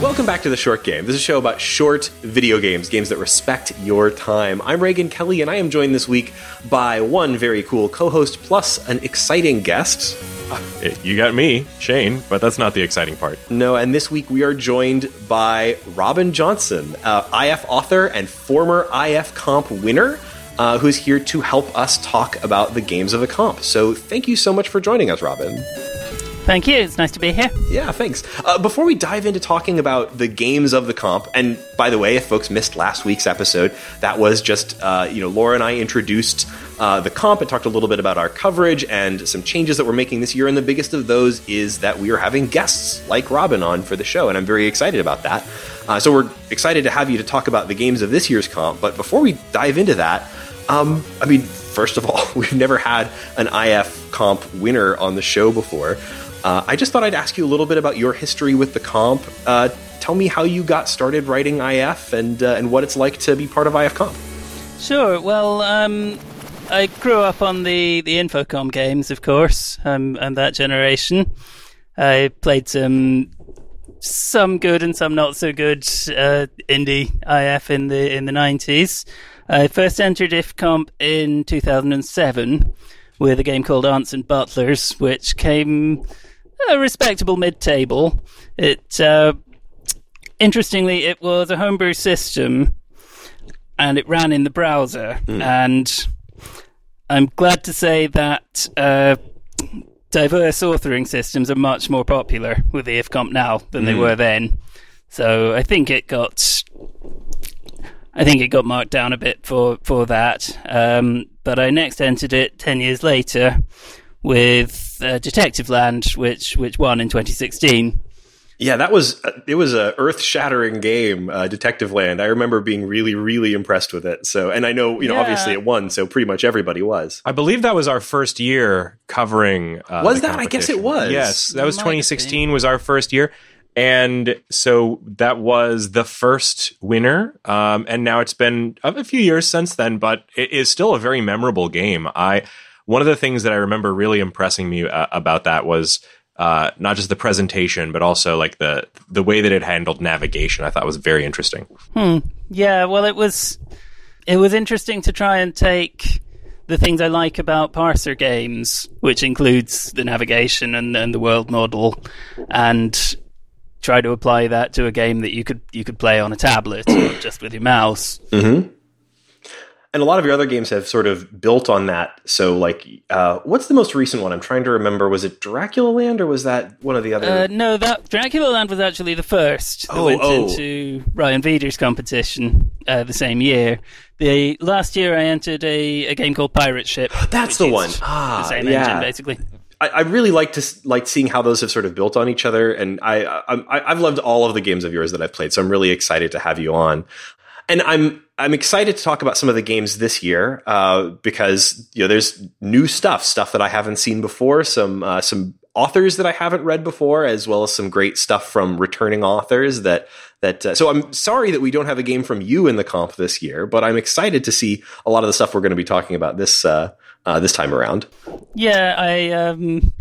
Welcome back to The Short Game. This is a show about short video games, games that respect your time. I'm Reagan Kelly, and I am joined this week by one very cool co host plus an exciting guest. You got me, Shane, but that's not the exciting part. No, and this week we are joined by Robin Johnson, uh, IF author and former IF comp winner, uh, who's here to help us talk about the games of the comp. So thank you so much for joining us, Robin. Thank you. It's nice to be here. Yeah, thanks. Uh, before we dive into talking about the games of the comp, and by the way, if folks missed last week's episode, that was just uh, you know Laura and I introduced uh, the comp and talked a little bit about our coverage and some changes that we're making this year. And the biggest of those is that we are having guests like Robin on for the show, and I'm very excited about that. Uh, so we're excited to have you to talk about the games of this year's comp. But before we dive into that, um, I mean, first of all, we've never had an IF comp winner on the show before. Uh, I just thought I'd ask you a little bit about your history with the comp. Uh, tell me how you got started writing IF and uh, and what it's like to be part of IF comp. Sure. Well, um, I grew up on the the Infocom games, of course, um, and that generation. I played some some good and some not so good uh, indie IF in the in the nineties. I first entered IF comp in two thousand and seven with a game called Aunts and Butlers, which came a respectable mid-table. It uh, interestingly, it was a homebrew system, and it ran in the browser. And I'm glad to say that uh, diverse authoring systems are much more popular with the IFComp now than they were then. So I think it got. I think it got marked down a bit for for that, um, but I next entered it ten years later with uh, Detective Land, which which won in 2016. Yeah, that was uh, it was a earth shattering game, uh, Detective Land. I remember being really really impressed with it. So, and I know you know Yeah. obviously it won, so pretty much everybody was. I believe that was our first year covering. Uh, Was the that? I guess it was. Yes, that was Might 2016 was our first year, and so that was the first winner. Um, and now it's been a a few years since then, but it is still a very memorable game. I one of the things that I remember really impressing me uh, about that was. Uh, not just the presentation, but also like the the way that it handled navigation. I thought was very interesting. Yeah, well, it was it was interesting to try and take the things I like about parser games, which includes the navigation and, and the world model, and try to apply that to a game that you could you could play on a tablet or just with your mouse. And a lot of your other games have sort of built on that. So, like, uh, what's the most recent one? I'm trying to remember. Was it Dracula Land or was that one of the other? Uh, no, that Dracula Land was actually the first that Oh, went oh. into Ryan Veeder's competition uh, the same year. The last year I entered a, a game called Pirate Ship. That's the one. Ah, the same yeah. engine, basically. I, I really like to like seeing how those have sort of built on each other, and I, I I've loved all of the games of yours that I've played. So I'm really excited to have you on, and I'm I'm excited to talk about some of the games this year uh, because you know there's new stuff, stuff that I haven't seen before, some uh, some authors that I haven't read before, as well as some great stuff from returning authors that that. Uh, so I'm sorry that we don't have a game from you in the comp this year, but I'm excited to see a lot of the stuff we're going to be talking about this uh, uh, this time around. Yeah, I um,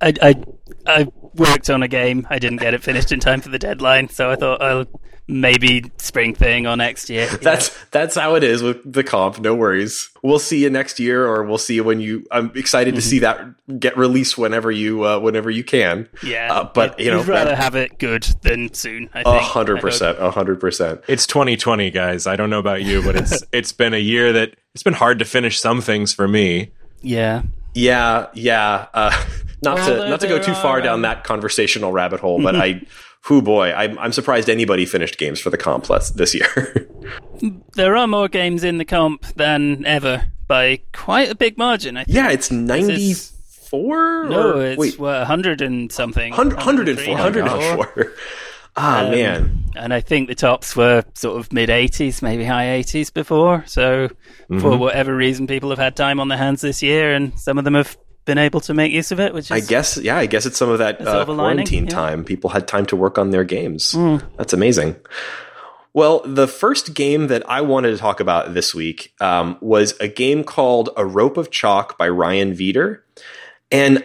I, I I worked on a game. I didn't get it finished in time for the deadline, so I thought I'll maybe spring thing or next year. you That's that's how it is with the comp. No worries. We'll see you next year, or we'll see you when you. I'm excited to see that get released whenever you uh, whenever you can. yeah. uh, but you know, I'd rather have it good than soon. I a think hundred percent, a hundred percent. It's 2020, guys. I don't know about you, but it's it's been a year that it's been hard to finish some things for me. Yeah. Yeah, yeah. Uh, not Well, to not to go too far are, down that conversational rabbit hole, but I. Who boy, I'm, I'm surprised anybody finished games for the comp this year. There are more games in the comp than ever by quite a big margin. I think. yeah, it's ninety four. No, it's wait, what, 100 and something. 100, 104, 103, 104. Ah, Um, man. And I think the tops were sort of mid 80s, maybe high 80s before. So, Mm-hmm. for whatever reason, people have had time on their hands this year, and some of them have been able to make use of it, which is I guess, yeah, I guess it's some of that uh, quarantine yeah. Time. People had time to work on their games. That's amazing. Well, the first game that I wanted to talk about this week um, was a game called A Rope of Chalk by Ryan Veeder. And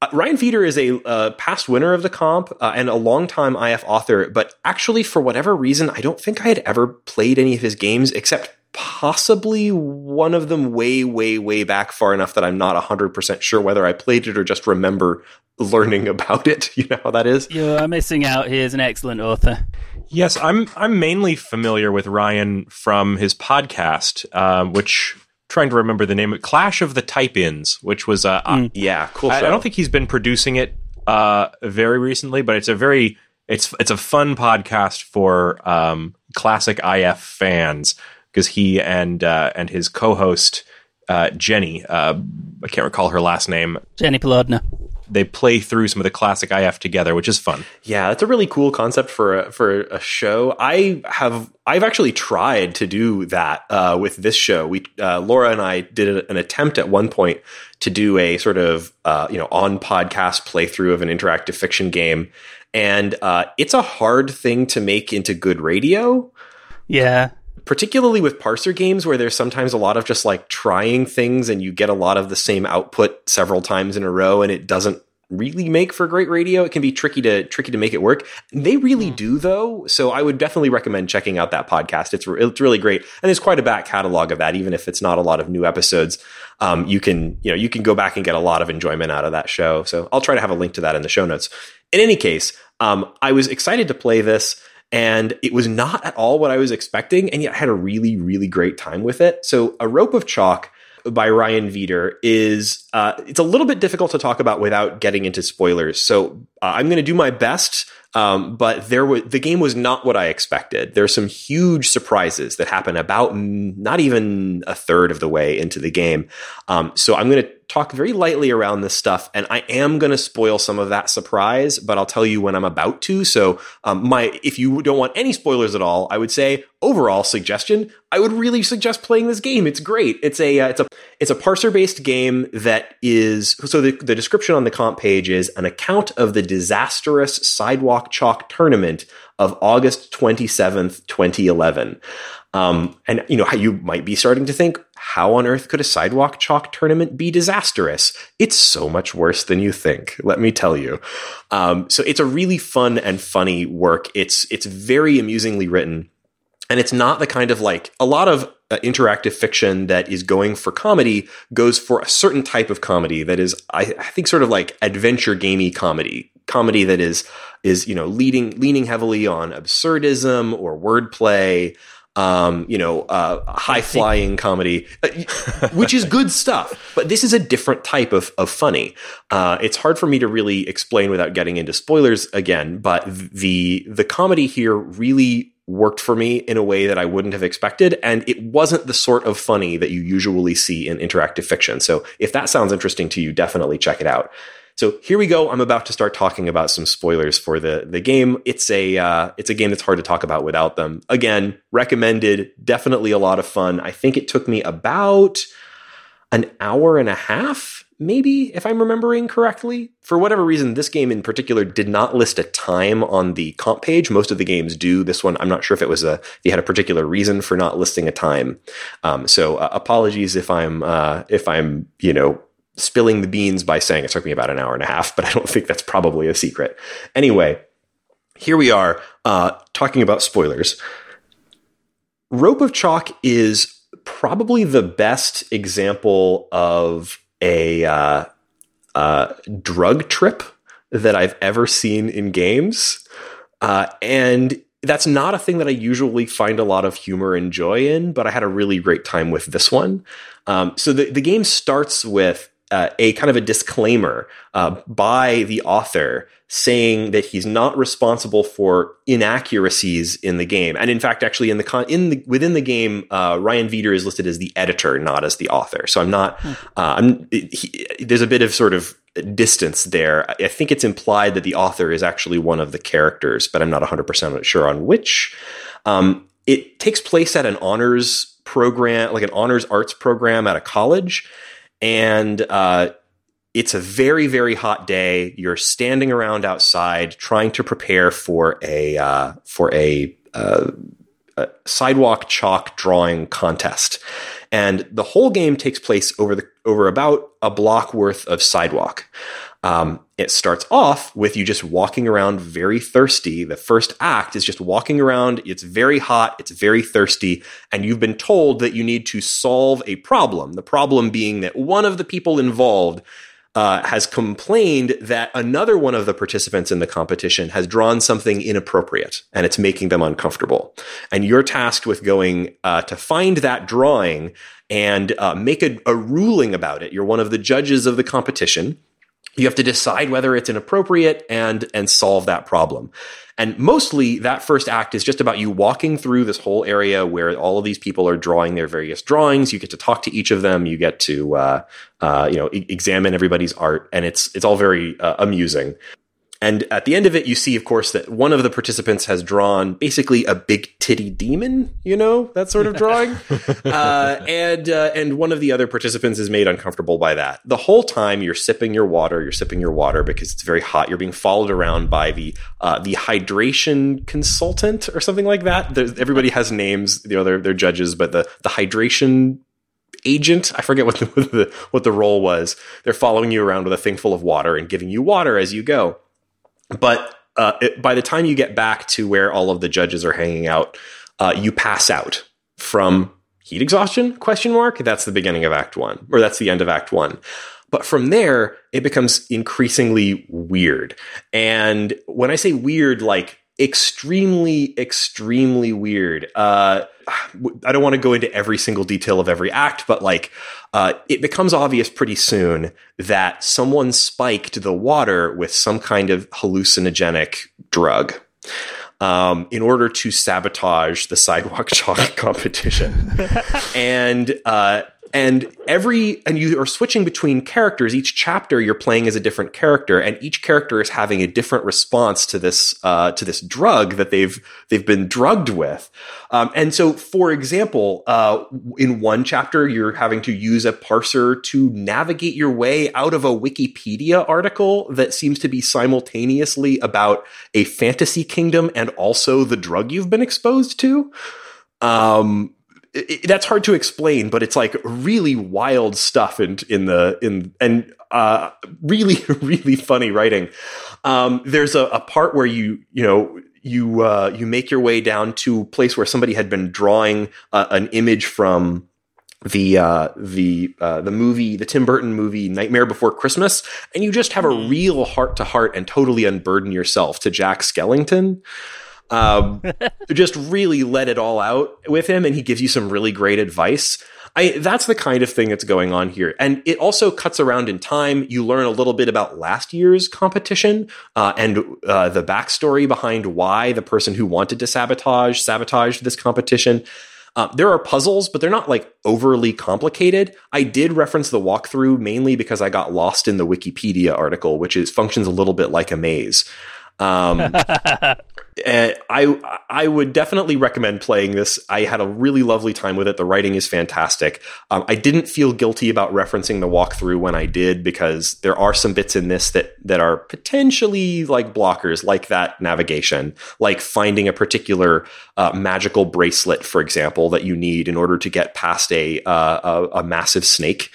uh, Ryan Veeder is a uh, past winner of the comp uh, and a longtime IF author, but actually, for whatever reason, I don't think I had ever played any of his games except possibly one of them way, way, way back far enough that I'm not 100% sure whether I played it or just remember learning about it. You know how that is? you are missing out. He is an excellent author. Yes, I'm I'm mainly familiar with Ryan from his podcast, um, which trying to remember the name, of Clash of the Type-ins, which was uh, uh, Yeah, cool. I, I don't think he's been producing it uh, very recently, but it's a very it's it's a fun podcast for um, classic IF fans because he and uh, and his co-host uh, Jenny, uh, I can't recall her last name. Jenny Polodna. They play through some of the classic IF together, which is fun. Yeah, that's a really cool concept for a, for a show. I have I've actually tried to do that uh, with this show. We uh, Laura and I did an attempt at one point to do a sort of uh, you know on podcast playthrough of an interactive fiction game, and uh, it's a hard thing to make into good radio Yeah. Particularly with parser games where there's sometimes a lot of just like trying things and you get a lot of the same output several times in a row and it doesn't really make for great radio it can be tricky to tricky to make it work. They really do though so i would definitely recommend checking out that podcast. It's, re- it's really great and there's quite a back catalog of that even if it's not a lot of new episodes. Um, you can you know you can go back and get a lot of enjoyment out of that show so i'll try to have a link to that in the show notes. In any case um, i was excited to play this and it was not at all what I was expecting, and yet I had a really, really great time with it. So, A Rope of Chalk by Ryan Veeder is uh, it's a little bit difficult to talk about without getting into spoilers. So, uh, I'm going to do my best. Um, but there was the game was not what I expected. There's some huge surprises that happen about not even a third of the way into the game. Um, so I'm going to talk very lightly around this stuff, and I am going to spoil some of that surprise, but I'll tell you when I'm about to. So, um, my if you don't want any spoilers at all, I would say overall suggestion: I would really suggest playing this game. It's great. It's a uh, it's a it's a parser based game that is so the, the description on the comp page is an account of the disastrous sidewalk chalk tournament of August 27th, 2011. Um, and you know how you might be starting to think, how on earth could a sidewalk chalk tournament be disastrous? It's so much worse than you think. Let me tell you. Um, so it's a really fun and funny work. It's it's very amusingly written, and it's not the kind of like a lot of uh, interactive fiction that is going for comedy goes for a certain type of comedy that is, I, I think, sort of like adventure gamey comedy, comedy that is is you know leading leaning heavily on absurdism or wordplay um, you know, uh, high flying comedy, uh, which is good stuff. But this is a different type of, of funny. Uh, it's hard for me to really explain without getting into spoilers again. But the the comedy here really worked for me in a way that I wouldn't have expected, and it wasn't the sort of funny that you usually see in interactive fiction. So if that sounds interesting to you, definitely check it out. So here we go. I'm about to start talking about some spoilers for the the game. It's a uh, it's a game that's hard to talk about without them. Again, recommended. Definitely a lot of fun. I think it took me about an hour and a half, maybe if I'm remembering correctly. For whatever reason, this game in particular did not list a time on the comp page. Most of the games do. This one, I'm not sure if it was a they had a particular reason for not listing a time. Um, so uh, apologies if I'm uh, if I'm you know spilling the beans by saying it took me about an hour and a half, but I don't think that's probably a secret. Anyway, here we are uh, talking about spoilers. Rope of Chalk is probably the best example of a uh, uh, drug trip that I've ever seen in games. Uh, and that's not a thing that I usually find a lot of humor and joy in, but I had a really great time with this one. Um, so the, the game starts with uh, a kind of a disclaimer uh, by the author saying that he's not responsible for inaccuracies in the game, and in fact, actually, in the con- in the, within the game, uh, Ryan Veeder is listed as the editor, not as the author. So I'm not. Uh, I'm. He, there's a bit of sort of distance there. I think it's implied that the author is actually one of the characters, but I'm not 100% sure on which. Um, it takes place at an honors program, like an honors arts program at a college. And uh, it's a very, very hot day. You're standing around outside trying to prepare for a, uh, for a, uh, a sidewalk chalk drawing contest and the whole game takes place over the over about a block worth of sidewalk. Um, it starts off with you just walking around very thirsty. The first act is just walking around. It's very hot. It's very thirsty. And you've been told that you need to solve a problem. The problem being that one of the people involved uh, has complained that another one of the participants in the competition has drawn something inappropriate and it's making them uncomfortable. And you're tasked with going uh, to find that drawing and uh, make a, a ruling about it. You're one of the judges of the competition you have to decide whether it's inappropriate and and solve that problem. And mostly that first act is just about you walking through this whole area where all of these people are drawing their various drawings. You get to talk to each of them. You get to uh, uh, you know e- examine everybody's art. And it's it's all very uh, amusing and at the end of it, you see, of course, that one of the participants has drawn basically a big titty demon, you know, that sort of drawing. uh, and, uh, and one of the other participants is made uncomfortable by that. The whole time you're sipping your water, you're sipping your water because it's very hot. You're being followed around by the, uh, the hydration consultant or something like that. There's, everybody has names, you know, they're, they're judges, but the, the hydration agent. I forget what the, what the, what the role was. They're following you around with a thing full of water and giving you water as you go. But uh, it, by the time you get back to where all of the judges are hanging out, uh, you pass out from heat exhaustion? Question mark. That's the beginning of Act One, or that's the end of Act One. But from there, it becomes increasingly weird. And when I say weird, like extremely, extremely weird. Uh, I don't want to go into every single detail of every act, but like, uh, it becomes obvious pretty soon that someone spiked the water with some kind of hallucinogenic drug. Um, in order to sabotage the sidewalk chalk competition. and uh, and every and you are switching between characters. Each chapter you're playing as a different character and each character is having a different response to this uh, to this drug that they've they've been drugged with. Um, and so for example uh, in one chapter you're having to use a parser to navigate your way out of a wikipedia article that seems to be simultaneously about a fantasy kingdom and also the drug you've been exposed to. Um, it, that's hard to explain, but it's like really wild stuff in in the in and uh, really really funny writing. Um, there's a, a, part where you you know you uh, you make your way down to a place where somebody had been drawing uh, an image from the uh, the uh, the movie, the Tim Burton movie Nightmare Before Christmas, and you just have a mm-hmm. real heart to heart and totally unburden yourself to Jack Skellington. Um, just really let it all out with him, and he gives you some really great advice. I, that's the kind of thing that's going on here. And it also cuts around in time. You learn a little bit about last year's competition uh, and uh, the backstory behind why the person who wanted to sabotage sabotaged this competition. Uh, there are puzzles, but they're not like overly complicated. I did reference the walkthrough mainly because I got lost in the Wikipedia article, which is functions a little bit like a maze. Um, I I would definitely recommend playing this. I had a really lovely time with it. The writing is fantastic. Um, I didn't feel guilty about referencing the walkthrough when I did because there are some bits in this that that are potentially like blockers, like that navigation, like finding a particular uh, magical bracelet, for example, that you need in order to get past a uh, a, a, massive snake,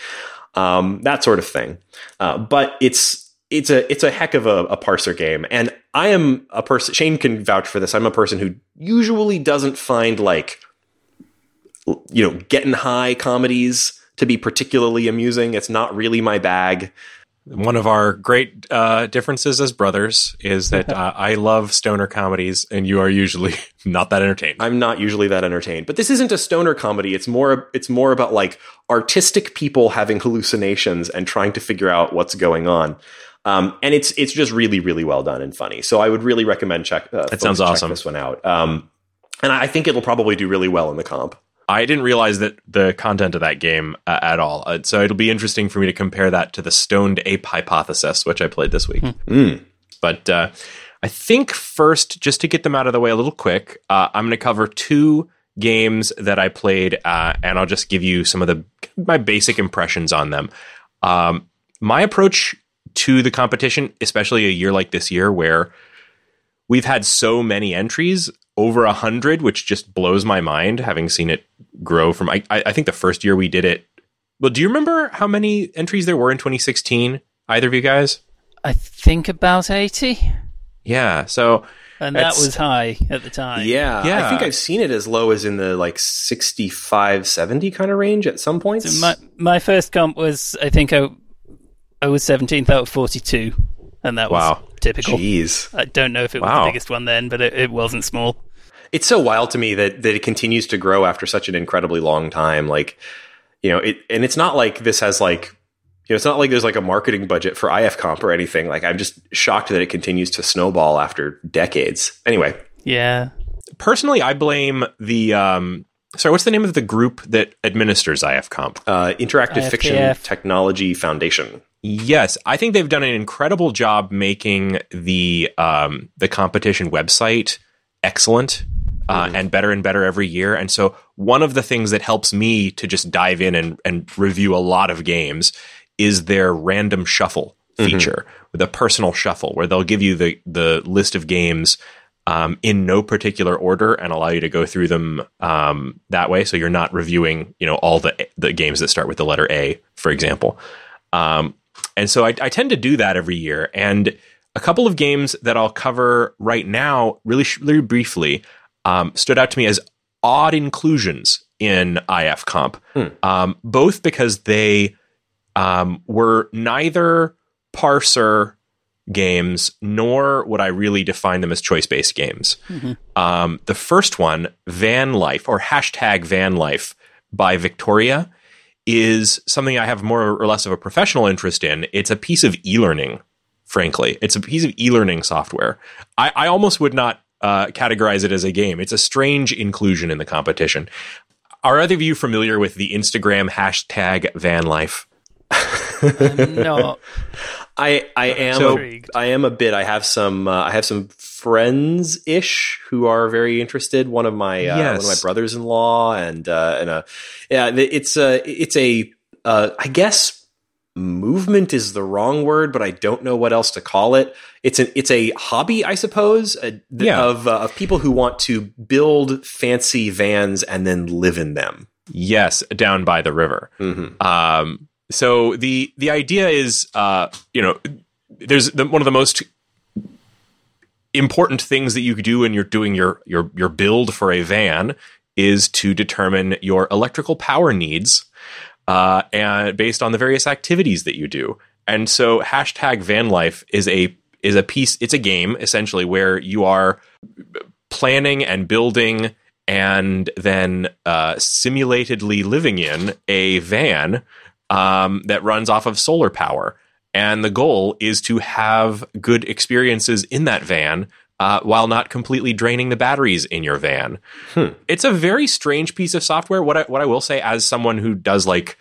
um, that sort of thing. Uh, but it's it's a it's a heck of a, a, parser game and i am a person shane can vouch for this i'm a person who usually doesn't find like you know getting high comedies to be particularly amusing it's not really my bag one of our great uh, differences as brothers is that uh, I love stoner comedies, and you are usually not that entertained. I'm not usually that entertained, but this isn't a stoner comedy. It's more it's more about like artistic people having hallucinations and trying to figure out what's going on. Um, and it's it's just really really well done and funny. So I would really recommend check. Uh, that sounds awesome. this one out. Um, and I think it'll probably do really well in the comp. I didn't realize that the content of that game uh, at all. Uh, so it'll be interesting for me to compare that to the Stoned Ape Hypothesis, which I played this week. But uh, I think first, just to get them out of the way a little quick, uh, I'm going to cover two games that I played, uh, and I'll just give you some of the my basic impressions on them. Um, my approach to the competition, especially a year like this year, where we've had so many entries over a hundred, which just blows my mind. Having seen it grow from, I, I think the first year we did it. Well, do you remember how many entries there were in 2016? Either of you guys? I think about 80. Yeah. So And that was high at the time. Yeah, Yeah. I think I've seen it as low as in the like 65, 70 kind of range at some points. So my my first comp was I think I I was 17th out of 42 and that was typical. Jeez. I don't know if it was Wow. the biggest one then, but it, it wasn't small. It's so wild to me that, that it continues to grow after such an incredibly long time. Like, you know, it, and it's not like this has like, you know, it's not like there's like a marketing budget for IF comp or anything. Like, I'm just shocked that it continues to snowball after decades. Anyway, Yeah. personally, I blame the. Um, sorry, what's the name of the group that administers IFComp? uh, Interactive Fiction Technology Foundation. Yes, I think they've done an incredible job making the um, the competition website excellent uh, and better and better every year. And so, one of the things that helps me to just dive in and, and review a lot of games is their random shuffle feature, the personal shuffle, where they'll give you the the list of games um, in no particular order and allow you to go through them um, that way. So you're not reviewing, you know, all the the games that start with the letter A, for example. Um, and so I, I tend to do that every year. And a couple of games that I'll cover right now, really, really briefly, um, stood out to me as odd inclusions in IF Comp, um, both because they um, were neither parser games nor would I really define them as choice based games. Um, the first one, Van Life or hashtag Van Life by Victoria, is something I have more or less of a professional interest in. It's a piece of e learning, frankly. It's a piece of e learning software. I, I almost would not uh, categorize it as a game. It's a strange inclusion in the competition. Are either of you familiar with the Instagram hashtag Van Life? I'm. I I am So- a, I am a bit. I have some uh, I have some friends ish who are very interested. One of my uh, Yes. one of my brothers in law and uh, and a yeah. It's a it's a uh, I guess movement is the wrong word, but I don't know what else to call it. It's an it's a hobby, I suppose, uh, Yeah. of uh, of people who want to build fancy vans and then live in them. Yes, down by the river. Mhm. Um, so the the idea is, uh, you know, there's the, one of the most important things that you do when you're doing your your your build for a van is to determine your electrical power needs, uh, and based on the various activities that you do. And so, hashtag van life is a is a piece. It's a game essentially where you are planning and building and then uh, simulatedly living in a van um, that runs off of solar power. And the goal is to have good experiences in that van uh, while not completely draining the batteries in your van. It's a very strange piece of software. What I, what I will say, as someone who does like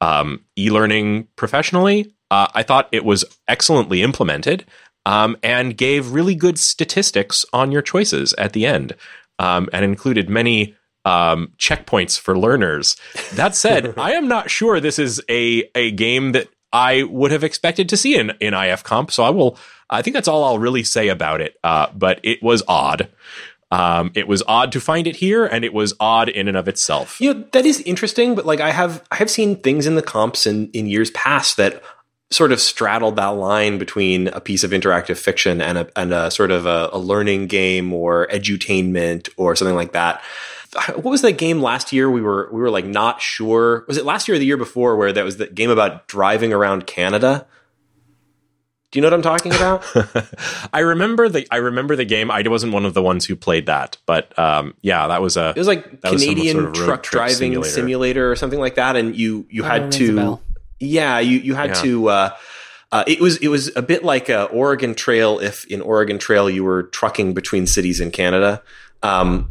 um, e-learning professionally, uh, I thought it was excellently implemented um, and gave really good statistics on your choices at the end, um, and included many um, checkpoints for learners. That said, I am not sure this is a a game that I would have expected to see in in IF Comp. So I will. I think that's all I'll really say about it. Uh, but it was odd. Um, it was odd to find it here, and it was odd in and of itself. You know that is interesting, but like I have I have seen things in the comps in in years past that sort of straddled that line between a piece of interactive fiction and a and a sort of a, a learning game or edutainment or something like that. What was that game last year? We were we were like not sure. Was it last year or the year before where that was the game about driving around Canada? Do you know what I'm talking about? I remember the I remember the game. I wasn't one of the ones who played that, but um, yeah, that was a It was like That was Canadian sort of truck driving simulator. simulator. or something like that, and you you had to yeah you you had Yeah. to uh, uh, it was it was a bit like a Oregon Trail if in Oregon Trail you were trucking between cities in Canada. Um,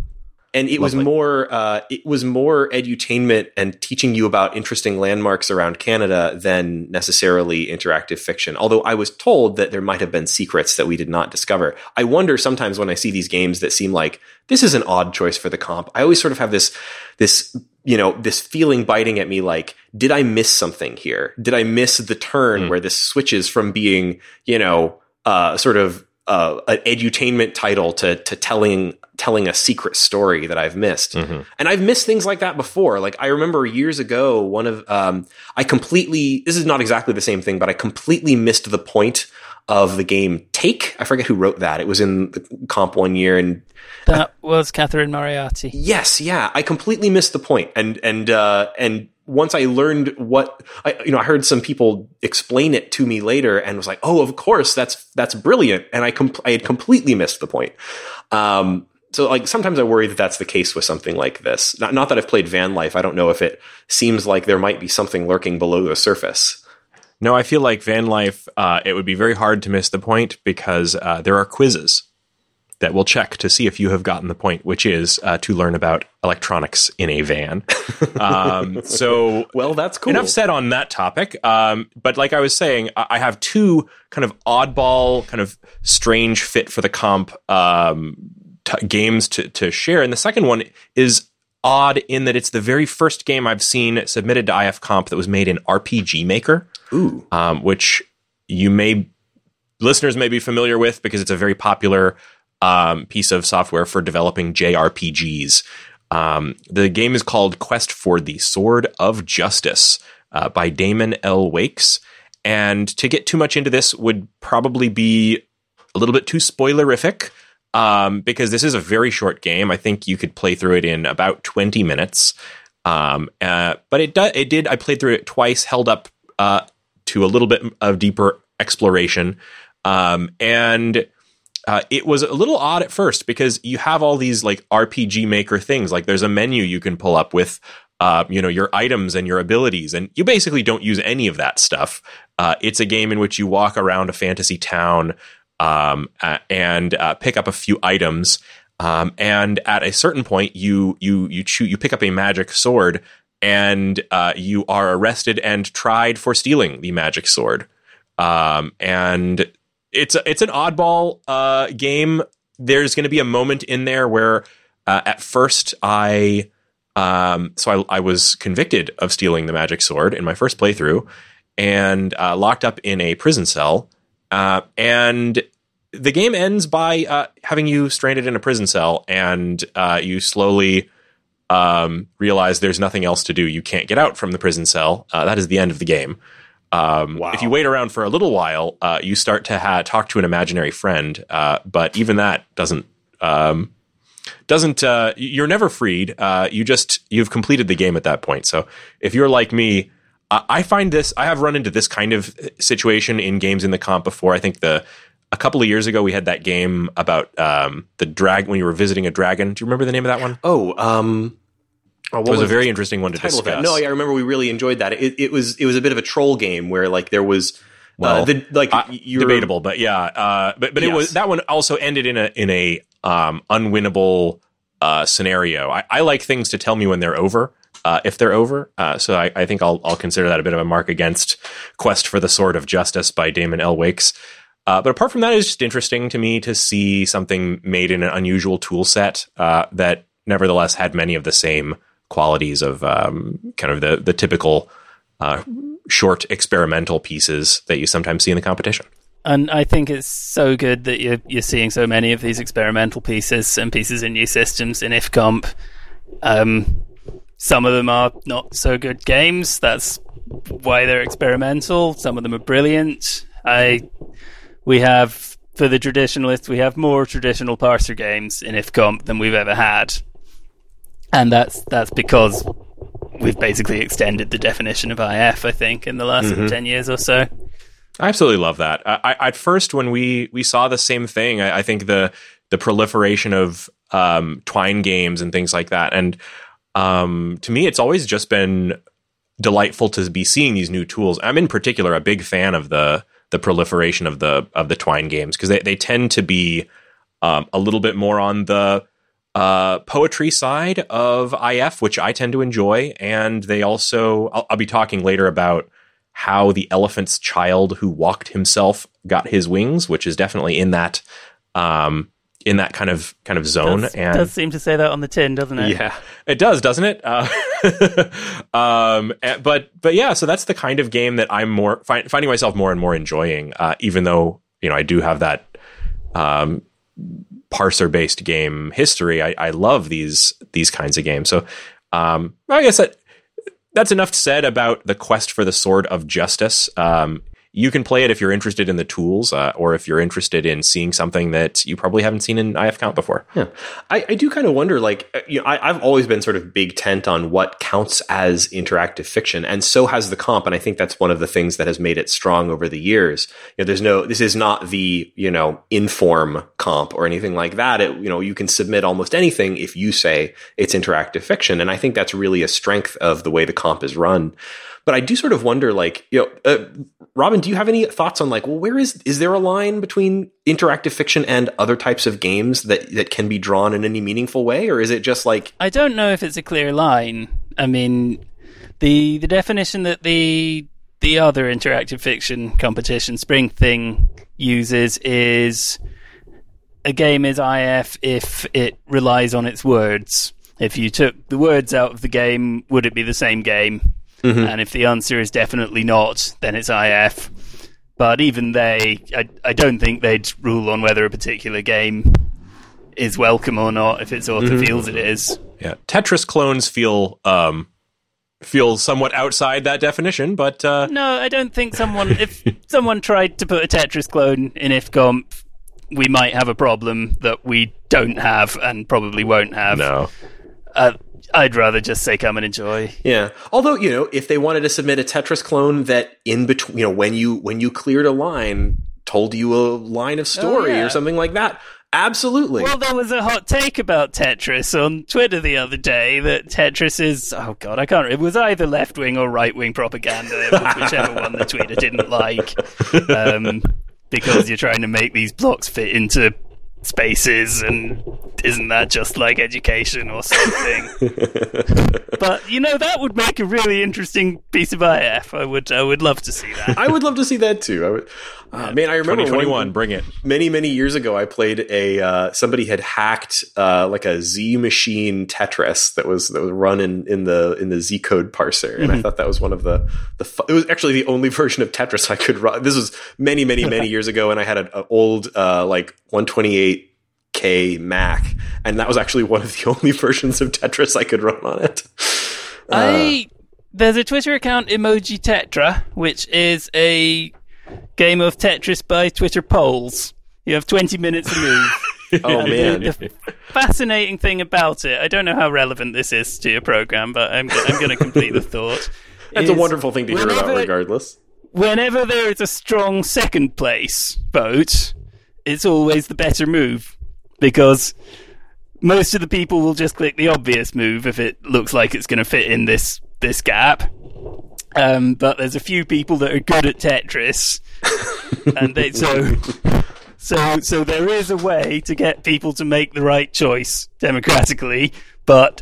and it was more uh, it was more edutainment and teaching you about interesting landmarks around Canada than necessarily interactive fiction. Although I was told that there might have been secrets that we did not discover. I wonder sometimes when I see these games that seem like this is an odd choice for the comp. I always sort of have this this you know this feeling biting at me like did I miss something here? Did I miss the turn where this switches from being you know uh, sort of uh, an edutainment title to to telling telling a secret story that I've missed. Mm-hmm. And I've missed things like that before. Like I remember years ago, one of um, I completely this is not exactly the same thing, but I completely missed the point of the game Take. I forget who wrote that. It was in the comp one year, and That was Catherine Moriarty. yes, yeah, I completely missed the point. And and uh, and once I learned what I, you know, I heard some people explain it to me later, and was like, "Oh, of course, that's that's brilliant." And I com- I had completely missed the point. Um, so like sometimes I worry that that's the case with something like this. Not not that I've played Van Life. I don't know if it seems like there might be something lurking below the surface. No, I feel like Van Life, uh, it would be very hard to miss the point because uh, there are quizzes that will check to see if you have gotten the point, which is uh, to learn about electronics in a van. um, so, Well, that's cool. enough said on that topic. Um, but like I was saying, I I have two kind of oddball, kind of strange fit for the comp um, t- games to, to share. And the second one is odd in that it's the very first game I've seen submitted to IF Comp that was made in RPG Maker Ooh, um, which you may listeners may be familiar with because it's a very popular um, piece of software for developing JRPGs. Um, the game is called Quest for the Sword of Justice uh, by Damon L. Wakes. And to get too much into this would probably be a little bit too spoilerific um, because this is a very short game. I think you could play through it in about 20 minutes. Um, uh, but it, do, it did, I played through it twice, held up uh, to a little bit of deeper exploration. Um, and uh, it was a little odd at first because you have all these like RPG maker things. Like there's a menu you can pull up with, uh, you know, your items and your abilities, and you basically don't use any of that stuff. Uh, it's a game in which you walk around a fantasy town um, uh, and uh, pick up a few items. Um, and at a certain point, you you you you pick up a magic sword, and uh, you are arrested and tried for stealing the magic sword. Um, and it's it's an oddball uh, game. There's going to be a moment in there where, uh, at first, I um, so I, I was convicted of stealing the magic sword in my first playthrough, and uh, locked up in a prison cell. Uh, and the game ends by uh, having you stranded in a prison cell, and uh, you slowly um, realize there's nothing else to do. You can't get out from the prison cell. Uh, that is the end of the game. Um, Wow. If you wait around for a little while, uh, you start to ha- talk to an imaginary friend, uh, but even that doesn't um, doesn't. Uh, you're never freed. Uh, you just you've completed the game at that point. So if you're like me, I I find this. I have run into this kind of situation in games in the comp before. I think the a couple of years ago we had that game about um, the drag when you were visiting a dragon. Do you remember the name of that one? oh, um, oh, It was a very interesting one to discuss. No, I remember we really enjoyed that. It, it was it was a bit of a troll game where like there was Well, uh, the, like Uh, debatable, but yeah, uh, but but it Yes. was that one also ended in a in a um, unwinnable uh, scenario. I, I like things to tell me when they're over. Uh, if they're over, uh, so I, I think I'll I'll consider that a bit of a mark against Quest for the Sword of Justice by Damon L. Wakes. Uh, but apart from that, it's just interesting to me to see something made in an unusual tool set uh, that nevertheless had many of the same qualities of um, kind of the the typical uh, short experimental pieces that you sometimes see in the competition. And I think it's so good that you're you're seeing so many of these experimental pieces and pieces in new systems in IFComp. Um, some of them are not so good games. That's why they're experimental. Some of them are brilliant. I we have for the traditionalists we have more traditional parser games in IFComp than we've ever had, and that's that's because we've basically extended the definition of IF. I think in the last of ten years or so. I absolutely love that. I, I, at first, when we we saw the same thing, I, I think the the proliferation of um, Twine games and things like that, and um, to me, it's always just been delightful to be seeing these new tools. I'm in particular a big fan of the the proliferation of the of the Twine games because they they tend to be um, a little bit more on the uh, poetry side of IF, which I tend to enjoy. And they also, I'll, I'll be talking later about how the elephant's child who walked himself got his wings, which is definitely in that um, in that kind of kind of zone. Does, and does seem to say that on the tin, doesn't it? Yeah. it does, doesn't it? Uh, um, eh, but but yeah, so that's the kind of game that I'm more find, finding myself more and more enjoying. Uh, even though you know I do have that um, parser based game history, I, I love these these kinds of games. So um, I guess that that's enough said about the quest for the sword of justice. Um, you can play it if you're interested in the tools, uh, or if you're interested in seeing something that you probably haven't seen in IF Comp before. Yeah, I, I do kind of wonder. Like, uh, you know, I, I've always been sort of big tent on what counts as interactive fiction, and so has the comp. And I think that's one of the things that has made it strong over the years. You know, there's no, this is not the you know inform comp or anything like that. It, you know, you can submit almost anything if you say it's interactive fiction, and I think that's really a strength of the way the comp is run. But I do sort of wonder, like, you know, uh, Robin, do you have any thoughts on like, well, where is is there a line between interactive fiction and other types of games that that can be drawn in any meaningful way, or is it just like I don't know if it's a clear line. I mean, the the definition that the the other interactive fiction competition Spring Thing uses is a game is IF if it relies on its words. If you took the words out of the game, would it be the same game? And if the answer is definitely not, then it's IF. But even they, I, I don't think they'd rule on whether a particular game is welcome or not if its author feels it is. Yeah, Tetris clones feel um, feel somewhat outside that definition, but uh, No, I don't think someone. if someone tried to put a Tetris clone in IFComp, we might have a problem that we don't have and probably won't have. no. Uh, I'd rather just say come and enjoy. Yeah. Although, you know, if they wanted to submit a Tetris clone that in between, you know, when you when you cleared a line, told you a line of story yeah. or something like that, absolutely. Well, there was a hot take about Tetris on Twitter the other day that Tetris is oh god, I can't. It was either left wing or right wing propaganda, It was whichever one the tweeter didn't like, um, because you're trying to make these blocks fit into spaces and isn't that just like education or something? but you know that would make a really interesting piece of IF. I would I would love to see that. I would love to see that too. I would. Uh, yeah. man, I remember twenty one. Bring it. Many many years ago, I played a uh, somebody had hacked uh, like a Z machine Tetris that was that was run in, in the in the Z code parser, and mm-hmm. I thought that was one of the the fu- it was actually the only version of Tetris I could run. This was many many many years ago, and I had an old uh, like 128 Mac, and that was actually one of the only versions of Tetris I could run on it. Uh, I there's a Twitter account Emoji Tetra, which is a game of Tetris by Twitter polls. You have 20 minutes to move. oh man! The, fascinating thing about it, I don't know how relevant this is to your program, but I'm I'm going to complete the thought. That's a wonderful thing to hear about, regardless. Whenever there is a strong second place vote, it's always the better move because most of the people will just click the obvious move if it looks like it's going to fit in this this gap. Um, but there's a few people that are good at Tetris, and they so so so there is a way to get people to make the right choice democratically, but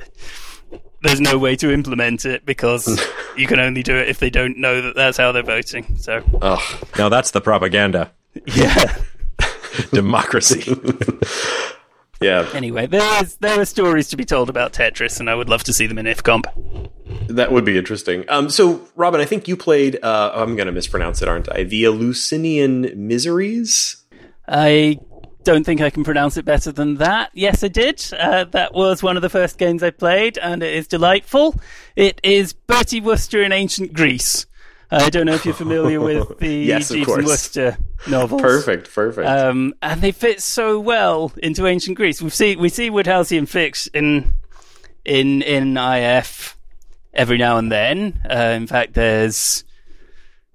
there's no way to implement it because you can only do it if they don't know that that's how they're voting. So oh Now that's the propaganda. yeah. Democracy. yeah Anyway, there is there are stories to be told about Tetris, and I would love to see them in IFComp. That would be interesting. Um, so, Robin, I think you played. Uh, I'm going to mispronounce it, aren't I? The Eleusinian Miseries. I don't think I can pronounce it better than that. Yes, I did. Uh, that was one of the first games I played, and it is delightful. It is Bertie Wooster in ancient Greece. I don't know if you're familiar with the Yes, of Jeeves and Wooster novels. Perfect, perfect. Um, and they fit so well into ancient Greece. We see we see Wodehousian fix in in in IF every now and then. Uh, in fact, there's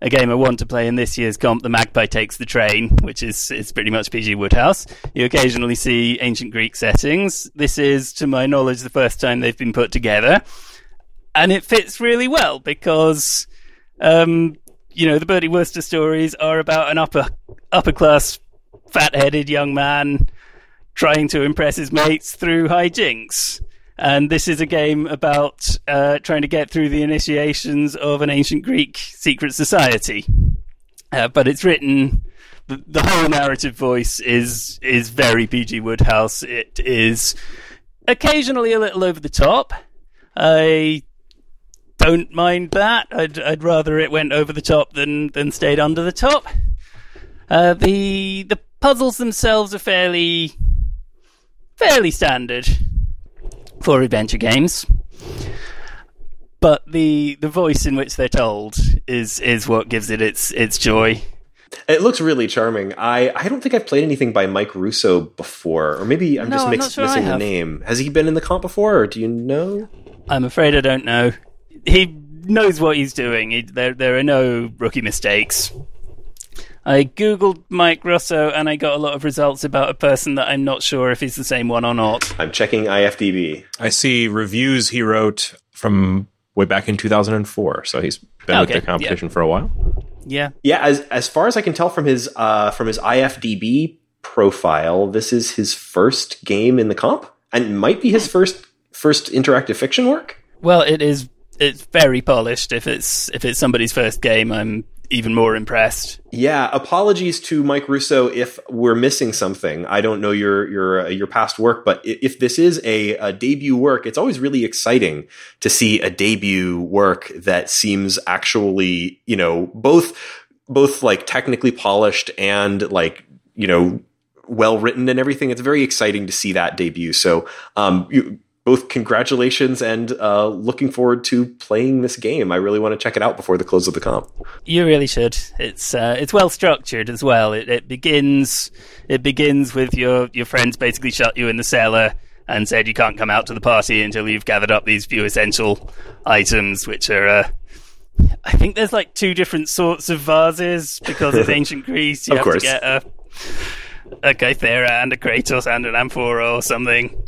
a game I want to play in this year's comp, The Magpie Takes the Train, which is is pretty much PG Wodehouse. You occasionally see ancient Greek settings. This is, to my knowledge, the first time they've been put together, and it fits really well because, um, you know, the Bertie Wooster stories are about an upper upper class, fat headed young man trying to impress his mates through hijinks. And this is a game about uh, trying to get through the initiations of an ancient Greek secret society. Uh, but it's written. The, whole narrative voice is is very PG Wodehouse. It is occasionally a little over the top. I don't mind that. I'd I'd rather it went over the top than than stayed under the top. Uh, the the puzzles themselves are fairly fairly standard for adventure games. But the the voice in which they're told is is what gives it its its joy. It looks really charming. I, I don't think I've played anything by Mike Russo before, or maybe I'm No, just I'm sure missing the name. Has he been in the comp before, or do you know? I'm afraid I don't know. He knows what he's doing. He, there there are no rookie mistakes. I googled Mike Russo and I got a lot of results about a person that I'm not sure if he's the same one or not. I'm checking IFDB. I see reviews he wrote from way back in 2004, so he's been with the competition for a while. Yeah. Yeah, as as far as I can tell from his uh, from his IFDB profile, this is his first game in the comp, and might be his first first interactive fiction work. Well, it is. It's very polished. If it's if it's somebody's first game, I'm even more impressed. Yeah, apologies to Mike Russo if we're missing something. I don't know your your uh, your past work, but if this is a, a debut work, it's always really exciting to see a debut work that seems actually, you know, both both like technically polished and like you know well written and everything. It's very exciting to see that debut. So, um, you, both congratulations and uh, looking forward to playing this game. I really want to check it out before the close of the comp. You really should. It's uh, it's well structured as well. It, it begins it begins with your your friends basically shut you in the cellar and said you can't come out to the party until you've gathered up these few essential items, which are. Uh, I think there's like two different sorts of vases because it's ancient Greece. You Of have course. to get a a Kythera and a Krater and an Amphora or something.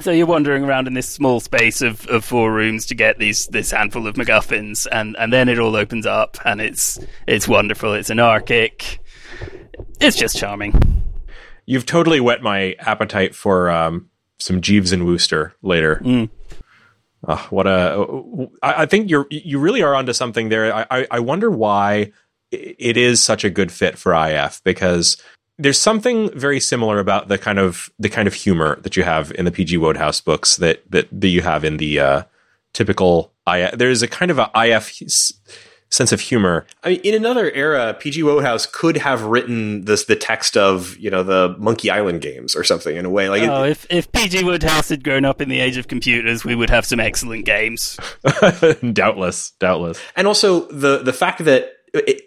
So you're wandering around in this small space of, of four rooms to get these this handful of MacGuffins, and, and then it all opens up, and it's it's wonderful. It's anarchic. It's just charming. You've totally whet my appetite for um, some Jeeves and Wooster later. Ah, what a! I, I think you're you really are onto something there. I, I, I wonder why it is such a good fit for IF because there's something very similar about the kind of the kind of humor that you have in the PG Wodehouse books that that, that you have in the uh, typical IF. There's a kind of a IF sense of humor I mean, in another era, PG Wodehouse could have written this the text of you know the Monkey Island games or something in a way like. it- Oh, if if PG Wodehouse had grown up in the age of computers, we would have some excellent games. doubtless, doubtless. and also the the fact that it,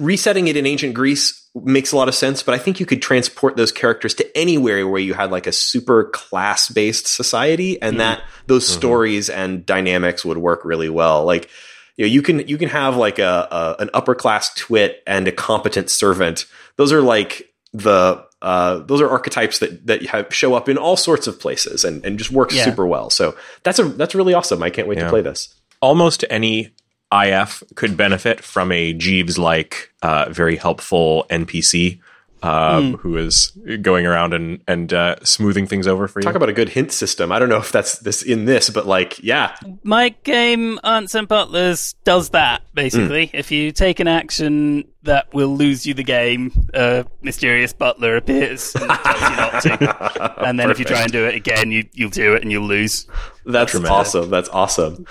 resetting it in ancient Greece makes a lot of sense, but I think you could transport those characters to anywhere where you had like a super class based society, and that those stories and dynamics would work really well. Like you know, you can you can have like a, a an upper class twit and a competent servant. Those are like the uh, those are archetypes that that have, show up in all sorts of places and, and just work Yeah. super well. So that's a that's really awesome. I can't wait to play this. almost any IF could benefit from a Jeeves like, uh, very helpful NPC um, who is going around and and uh, smoothing things over for you. Talk about a good hint system. I don't know if that's this in this, but like, yeah, My game, Aunts and Butlers, does that basically. If you take an action that will lose you the game, a mysterious butler appears and tells you not to. And then if you try and do it again, you, you'll do it and you'll lose. that's awesome. That's awesome.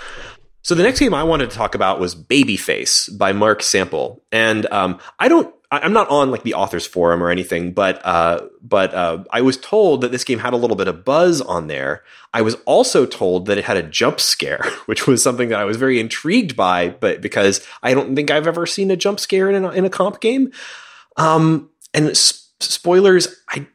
So the next game I wanted to talk about was Babyface by Mark Sample, and um, I don't. I'm not on like the authors forum or anything, but uh, but uh, I was told that this game had a little bit of buzz on there. I was also told that it had a jump scare, which was something that I was very intrigued by, but because I don't think I've ever seen a jump scare in a, in a comp game. Um, and s- spoilers, I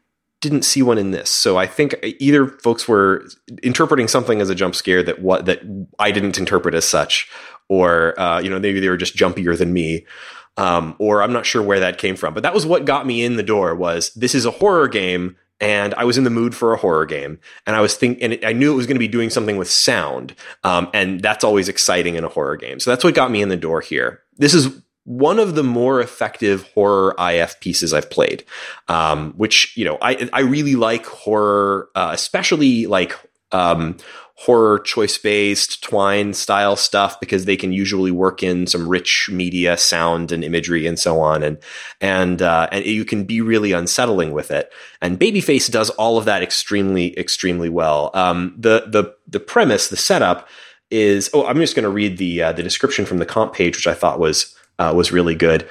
didn't see one in this. So I think either folks were interpreting something as a jump scare that what that I didn't interpret as such, or uh, you know maybe they were just jumpier than me, um, or I'm not sure where that came from. But that was what got me in the door. Was this is a horror game? And I was in the mood for a horror game, and I was think, and it, I knew it was going to be doing something with sound, um, and that's always exciting in a horror game. So that's what got me in the door here. This is one of the more effective horror IF pieces I've played. Um, which you know, I I really like horror, uh, especially like um, horror choice based twine style stuff because they can usually work in some rich media sound and imagery and so on and and uh, and you can be really unsettling with it and babyface does all of that extremely extremely well um, the the the premise the setup is oh i'm just going to read the uh, the description from the comp page which i thought was uh, was really good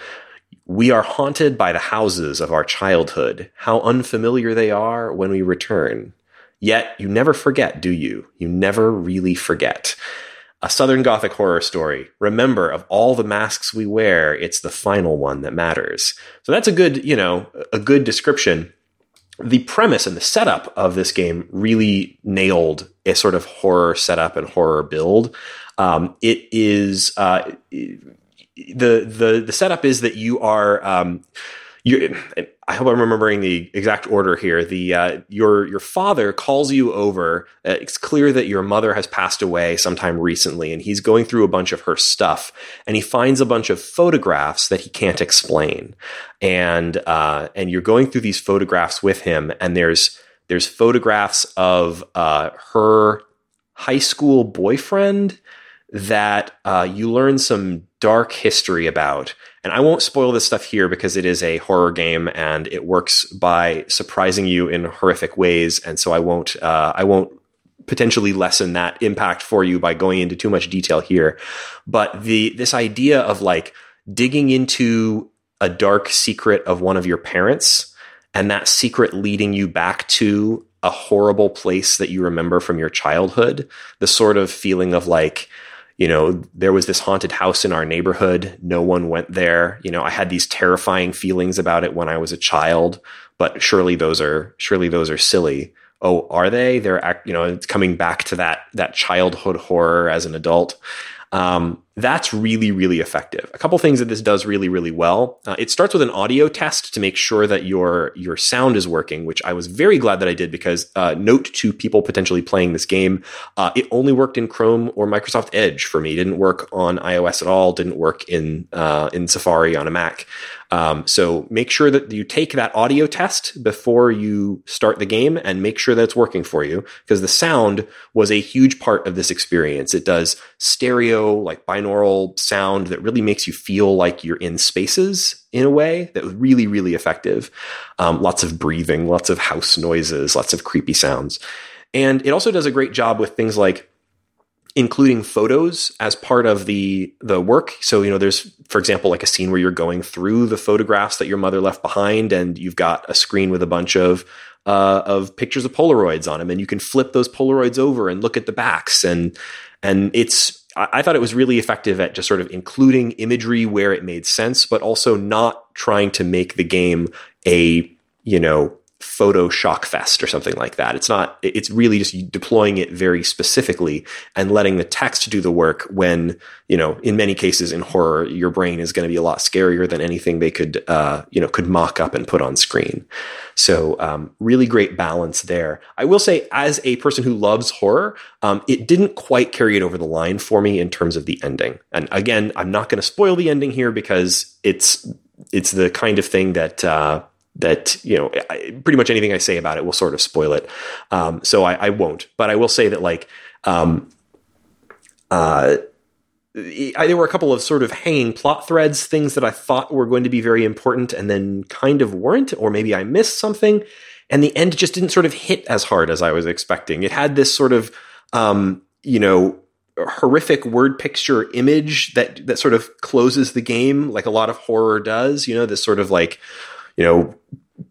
we are haunted by the houses of our childhood how unfamiliar they are when we return Yet you never forget, do you? You never really forget. A Southern Gothic horror story. Remember, of all the masks we wear, it's the final one that matters. So that's a good, you know, a good description. The premise and the setup of this game really nailed a sort of horror setup and horror build. Um, it is uh, the the the setup is that you are um, you I hope I'm remembering the exact order here. The uh, your your father calls you over. Uh, it's clear that your mother has passed away sometime recently, and he's going through a bunch of her stuff, and he finds a bunch of photographs that he can't explain, and uh, and you're going through these photographs with him, and there's there's photographs of uh, her high school boyfriend that uh, you learn some dark history about and I won't spoil this stuff here because it is a horror game and it works by surprising you in horrific ways. And so I won't, uh, I won't potentially lessen that impact for you by going into too much detail here. But the, this idea of like digging into a dark secret of one of your parents and that secret leading you back to a horrible place that you remember from your childhood, the sort of feeling of like, you know, there was this haunted house in our neighborhood. No one went there. You know, I had these terrifying feelings about it when I was a child, but surely those are, surely those are silly. Oh, are they? They're, you know, it's coming back to that, that childhood horror as an adult. Um, that's really, really effective. A couple things that this does really, really well. Uh, it starts with an audio test to make sure that your your sound is working, which I was very glad that I did because uh, note to people potentially playing this game, uh, it only worked in Chrome or Microsoft Edge for me. It didn't work on iOS at all. Didn't work in uh, in Safari on a Mac. Um, so make sure that you take that audio test before you start the game and make sure that it's working for you because the sound was a huge part of this experience. It does stereo, like binaural sound that really makes you feel like you're in spaces in a way that was really, really effective. Um, lots of breathing, lots of house noises, lots of creepy sounds. And it also does a great job with things like including photos as part of the the work. So you know, there's for example like a scene where you're going through the photographs that your mother left behind, and you've got a screen with a bunch of uh, of pictures of Polaroids on them, and you can flip those Polaroids over and look at the backs, and and it's I thought it was really effective at just sort of including imagery where it made sense, but also not trying to make the game a you know photo shock fest or something like that. It's not, it's really just deploying it very specifically and letting the text do the work when, you know, in many cases in horror, your brain is going to be a lot scarier than anything they could, uh, you know, could mock up and put on screen. So, um, really great balance there. I will say, as a person who loves horror, um, it didn't quite carry it over the line for me in terms of the ending. And again, I'm not going to spoil the ending here because it's, it's the kind of thing that, uh, that you know I, pretty much anything I say about it will sort of spoil it. Um, so I, I, won't, but I will say that like um, uh, I, there were a couple of sort of hanging plot threads, things that I thought were going to be very important, and then kind of weren't, or maybe I missed something, and the end just didn't sort of hit as hard as I was expecting. It had this sort of um, you know horrific word picture image that that sort of closes the game like a lot of horror does you know this sort of like you know,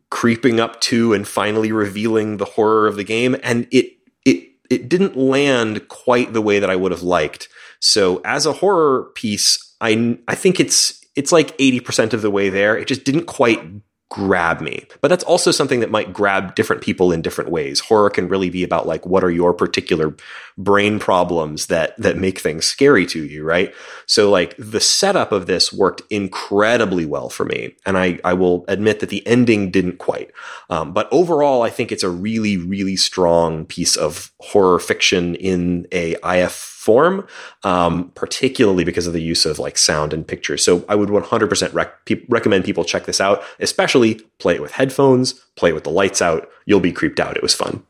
creeping up to and finally revealing the horror of the game. And it, it, it didn't land quite the way that I would have liked. So as a horror piece, I, I think it's, it's like 80% of the way there. It just didn't quite grab me. But that's also something that might grab different people in different ways. Horror can really be about like what are your particular brain problems that that make things scary to you, right? So like the setup of this worked incredibly well for me, and I I will admit that the ending didn't quite. Um, but overall, I think it's a really really strong piece of horror fiction in a IF form, um, particularly because of the use of like sound and pictures. So I would 100% rec- recommend people check this out, especially play it with headphones, play it with the lights out. You'll be creeped out. It was fun.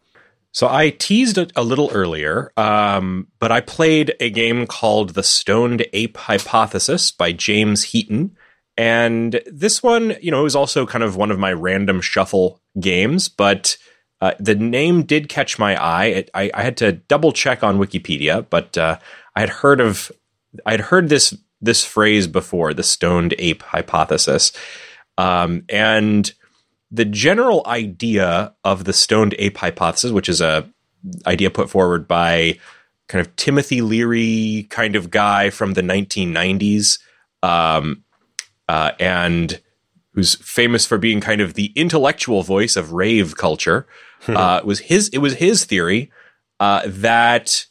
So I teased it a little earlier, um, but I played a game called The Stoned Ape Hypothesis by James Heaton. And this one, you know, it was also kind of one of my random shuffle games, but uh, the name did catch my eye. It, I, I, had to double check on Wikipedia, but uh, I had heard of, I had heard this this phrase before, the stoned ape hypothesis, um, and the general idea of the stoned ape hypothesis, which is a idea put forward by kind of Timothy Leary kind of guy from the 1990s, um, uh, and who's famous for being kind of the intellectual voice of rave culture. uh, was his it was his theory uh, that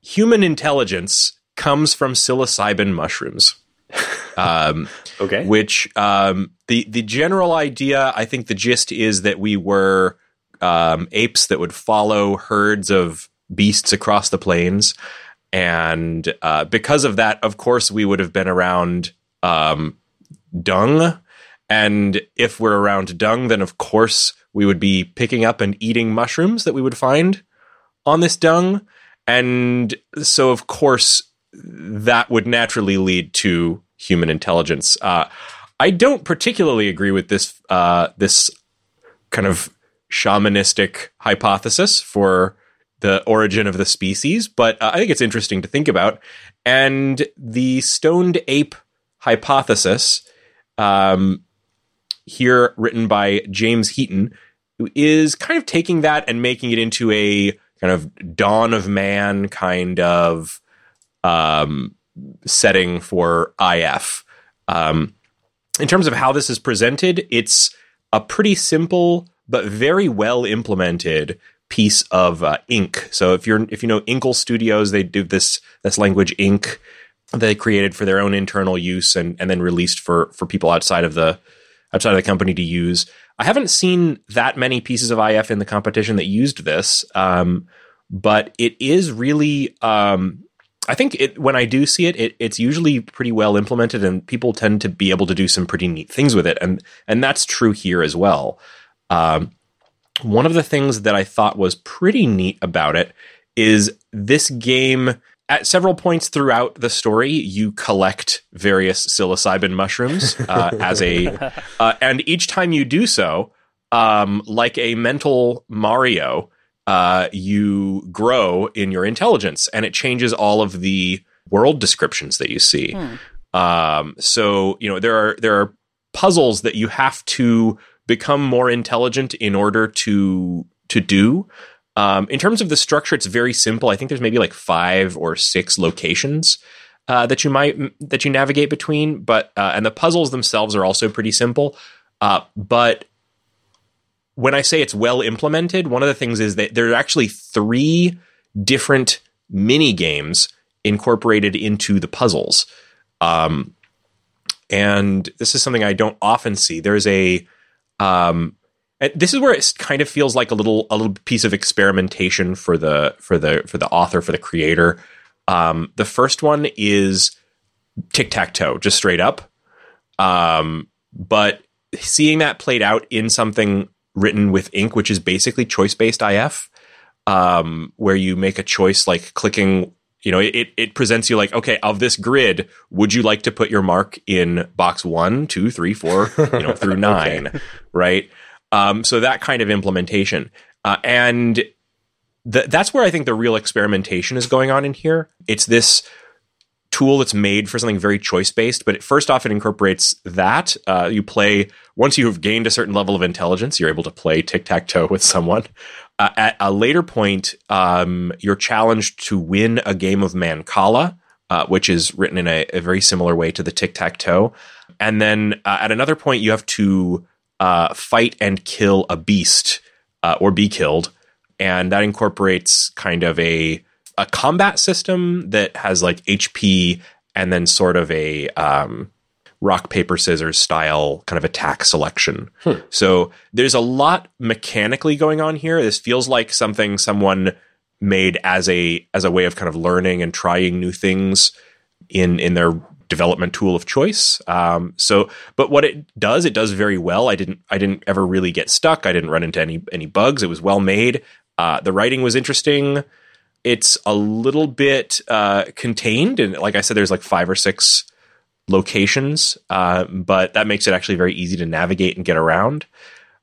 human intelligence comes from psilocybin mushrooms. Um, okay. Which um, the the general idea, I think the gist is that we were um, apes that would follow herds of beasts across the plains, and uh, because of that, of course, we would have been around um, dung. And if we're around dung, then of course we would be picking up and eating mushrooms that we would find on this dung. And so, of course, that would naturally lead to human intelligence. Uh, I don't particularly agree with this uh, this kind of shamanistic hypothesis for the origin of the species, but uh, I think it's interesting to think about. And the stoned ape hypothesis, um, here written by James Heaton, who is kind of taking that and making it into a kind of dawn of man kind of um, setting for IF. Um, in terms of how this is presented, it's a pretty simple but very well implemented piece of uh, ink. So if you're if you know Inkle Studios, they do this this language ink they created for their own internal use and and then released for for people outside of the outside of the company to use. I haven't seen that many pieces of IF in the competition that used this, um, but it is really. Um, I think it, when I do see it, it, it's usually pretty well implemented, and people tend to be able to do some pretty neat things with it, and and that's true here as well. Um, one of the things that I thought was pretty neat about it is this game at several points throughout the story, you collect various psilocybin mushrooms uh, as a, uh, and each time you do so, um, like a mental Mario, uh, you grow in your intelligence, and it changes all of the world descriptions that you see. Hmm. Um, so you know there are there are puzzles that you have to become more intelligent in order to to do. Um, in terms of the structure, it's very simple. I think there's maybe like five or six locations uh, that you might that you navigate between, but uh, and the puzzles themselves are also pretty simple. Uh, but when I say it's well implemented, one of the things is that there are actually three different mini games incorporated into the puzzles. Um, and this is something I don't often see. There's a um, this is where it kind of feels like a little a little piece of experimentation for the for the for the author for the creator. Um, the first one is tic tac toe, just straight up. Um, but seeing that played out in something written with ink, which is basically choice based IF, um, where you make a choice like clicking. You know, it it presents you like, okay, of this grid, would you like to put your mark in box one, two, three, four, you know, through nine, okay. right? Um, so that kind of implementation. Uh, and th- that's where I think the real experimentation is going on in here. It's this tool that's made for something very choice based, but first off, it incorporates that. Uh, you play, once you've gained a certain level of intelligence, you're able to play tic tac toe with someone. Uh, at a later point, um, you're challenged to win a game of Mancala, uh, which is written in a, a, very similar way to the tic tac toe. And then uh, at another point, you have to uh, fight and kill a beast uh, or be killed, and that incorporates kind of a a combat system that has like HP and then sort of a um, rock paper scissors style kind of attack selection. Hmm. So there's a lot mechanically going on here. This feels like something someone made as a as a way of kind of learning and trying new things in in their development tool of choice. Um, so, but what it does, it does very well. I didn't I didn't ever really get stuck. I didn't run into any any bugs. It was well made. Uh, the writing was interesting. It's a little bit uh, contained, and like I said, there's like five or six locations, uh, but that makes it actually very easy to navigate and get around.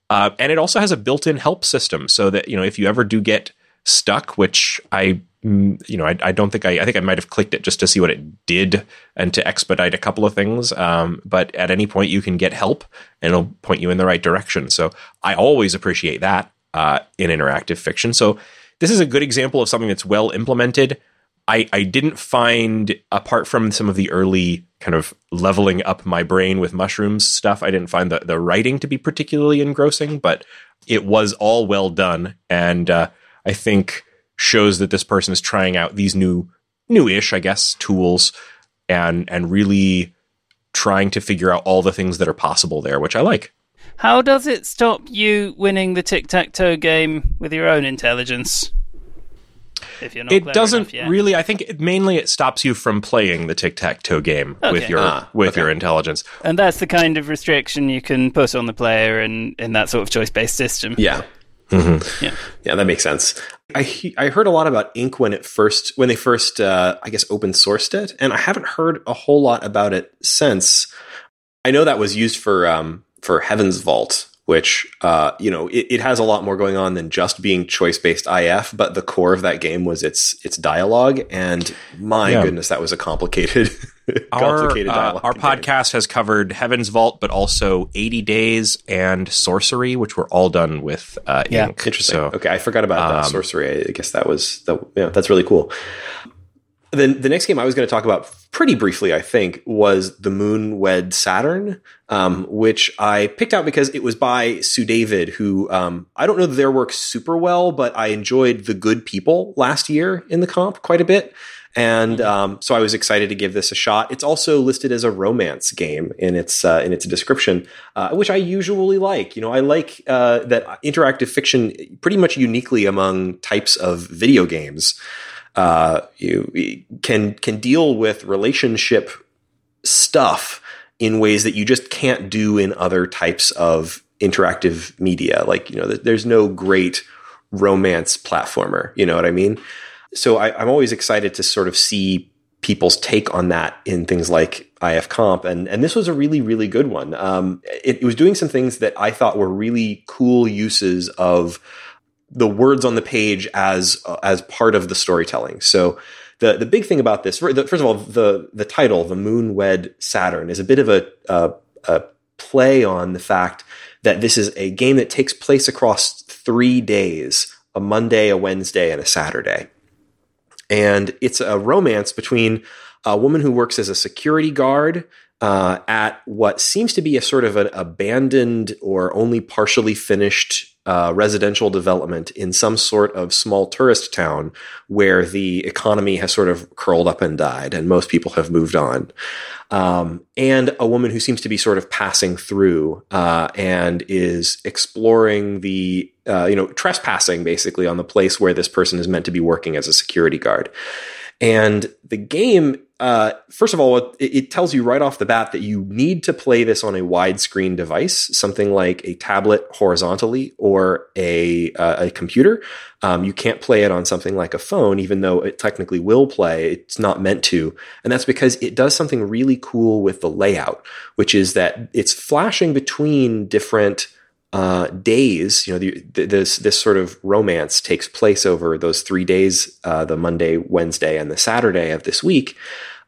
Uh, and it also has a built-in help system, so that you know if you ever do get stuck, which I you know I, I don't think I I think I might have clicked it just to see what it did and to expedite a couple of things. Um, but at any point you can get help, and it'll point you in the right direction. So I always appreciate that uh, in interactive fiction. So this is a good example of something that's well implemented. I, I didn't find, apart from some of the early kind of leveling up my brain with mushrooms stuff, I didn't find the, the writing to be particularly engrossing, but it was all well done. And uh, I think shows that this person is trying out these new, newish, I guess, tools and, and really trying to figure out all the things that are possible there, which I like. How does it stop you winning the tic tac toe game with your own intelligence? If you're not it doesn't really. I think it, mainly it stops you from playing the tic tac toe game okay. with your ah, with okay. your intelligence, and that's the kind of restriction you can put on the player in in that sort of choice based system. Yeah. Mm-hmm. Yeah, yeah, that makes sense. I I heard a lot about Ink when it first when they first uh, I guess open sourced it, and I haven't heard a whole lot about it since. I know that was used for um, for Heaven's Vault, which uh, you know it, it, has a lot more going on than just being choice based IF. But the core of that game was its its dialogue, and my yeah. goodness, that was a complicated, complicated our, uh, our podcast has covered Heaven's Vault, but also 80 Days and Sorcery, which were all done with uh, yeah. Ink. Interesting. So, okay, I forgot about um, that Sorcery. I guess that was that. Yeah, that's really cool. The, the next game I was going to talk about pretty briefly, I think, was the Moon Wed Saturn, um, which I picked out because it was by Sue David, who um, I don't know their work super well, but I enjoyed The Good People last year in the comp quite a bit. And mm-hmm. um, so I was excited to give this a shot. It's also listed as a romance game in its uh, in its description, uh, which I usually like. You know, I like uh, that interactive fiction pretty much uniquely among types of video games uh, you can can deal with relationship stuff in ways that you just can't do in other types of interactive media. Like you know, there's no great romance platformer. You know what I mean? So I, I'm always excited to sort of see people's take on that in things like IF Comp, and and this was a really really good one. Um, it, it was doing some things that I thought were really cool uses of the words on the page as uh, as part of the storytelling. So the the big thing about this, first of all, the the title, the Moon Wed Saturn, is a bit of a, a, a play on the fact that this is a game that takes place across three days: a Monday, a Wednesday, and a Saturday. And it's a romance between a woman who works as a security guard uh, at what seems to be a sort of an abandoned or only partially finished uh, residential development in some sort of small tourist town where the economy has sort of curled up and died and most people have moved on. Um, and a woman who seems to be sort of passing through uh, and is exploring the, uh, you know, trespassing basically on the place where this person is meant to be working as a security guard. And the game uh, first of all, it, it, tells you right off the bat that you need to play this on a widescreen device, something like a tablet horizontally or a, uh, a computer. Um, you can't play it on something like a phone, even though it technically will play. It's not meant to. And that's because it does something really cool with the layout, which is that it's flashing between different uh, days, you know, the, this this sort of romance takes place over those three days: uh, the Monday, Wednesday, and the Saturday of this week,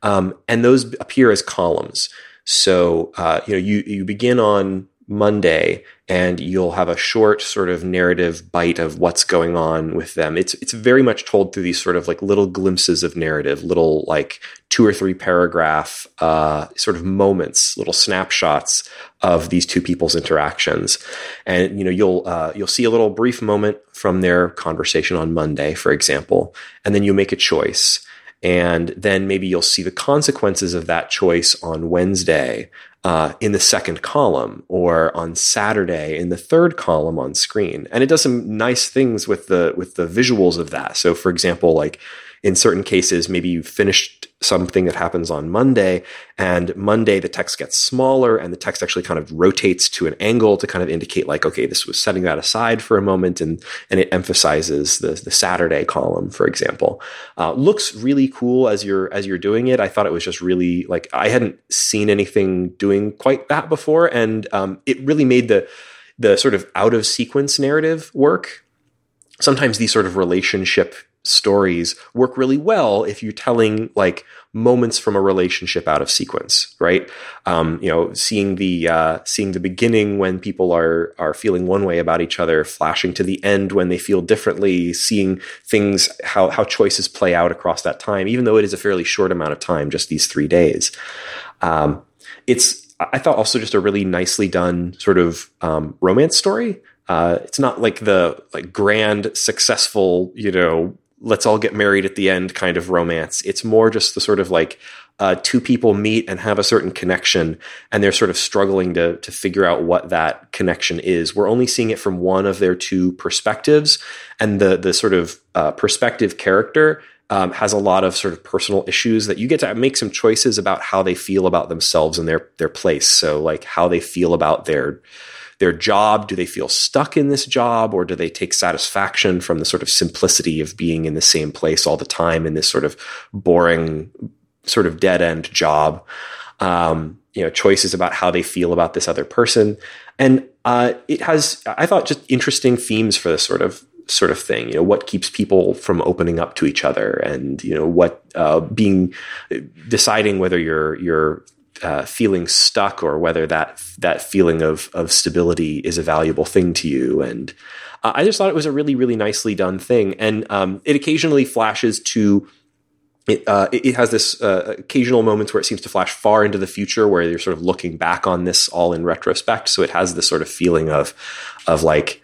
um, and those appear as columns. So uh, you know, you you begin on Monday, and you'll have a short sort of narrative bite of what's going on with them. It's it's very much told through these sort of like little glimpses of narrative, little like two or three paragraph uh, sort of moments, little snapshots of these two people's interactions. And you know you'll uh, you'll see a little brief moment from their conversation on Monday, for example, and then you make a choice and then maybe you'll see the consequences of that choice on Wednesday uh, in the second column or on Saturday in the third column on screen. And it does some nice things with the with the visuals of that. So for example, like in certain cases, maybe you've finished something that happens on Monday, and Monday the text gets smaller and the text actually kind of rotates to an angle to kind of indicate like, okay, this was setting that aside for a moment, and and it emphasizes the the Saturday column, for example. Uh, looks really cool as you're as you're doing it. I thought it was just really like I hadn't seen anything doing quite that before, and um, it really made the the sort of out of sequence narrative work sometimes these sort of relationship stories work really well if you're telling like moments from a relationship out of sequence, right? Um, you know, seeing the uh, seeing the beginning when people are are feeling one way about each other, flashing to the end when they feel differently, seeing things how how choices play out across that time, even though it is a fairly short amount of time, just these three days. Um, it's I thought also just a really nicely done sort of um, romance story. Uh, it's not like the like grand successful you know let's all get married at the end kind of romance. It's more just the sort of like uh, two people meet and have a certain connection, and they're sort of struggling to to figure out what that connection is. We're only seeing it from one of their two perspectives, and the the sort of uh, perspective character um, has a lot of sort of personal issues that you get to make some choices about how they feel about themselves and their their place. So like how they feel about their their job? Do they feel stuck in this job or do they take satisfaction from the sort of simplicity of being in the same place all the time in this sort of boring, sort of dead end job? Um, you know, choices about how they feel about this other person. And uh, it has, I thought, just interesting themes for this sort of sort of thing. You know, what keeps people from opening up to each other, and you know, what uh, being deciding whether you're you're uh, feeling stuck or whether that that feeling of of stability is a valuable thing to you. And uh, I just thought it was a really really nicely done thing. And um, it occasionally flashes to. It, uh, it has this uh, occasional moments where it seems to flash far into the future, where you're sort of looking back on this all in retrospect. So it has this sort of feeling of, of like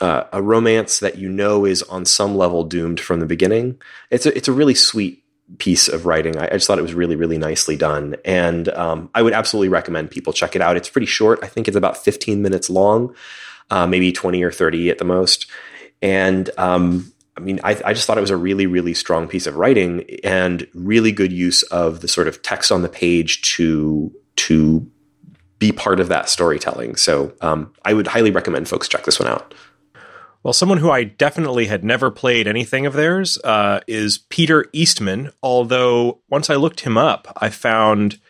uh, a romance that you know is on some level doomed from the beginning. It's a it's a really sweet piece of writing. I, I, just thought it was really, really nicely done. And um, I would absolutely recommend people check it out. It's pretty short. I think it's about 15 minutes long, uh, maybe 20 or 30 at the most. And um, I mean, I, I, just thought it was a really, really strong piece of writing and really good use of the sort of text on the page to to be part of that storytelling. So um, I would highly recommend folks check this one out. Well, someone who I definitely had never played anything of theirs uh, is Peter Eastman. Although once I looked him up, I found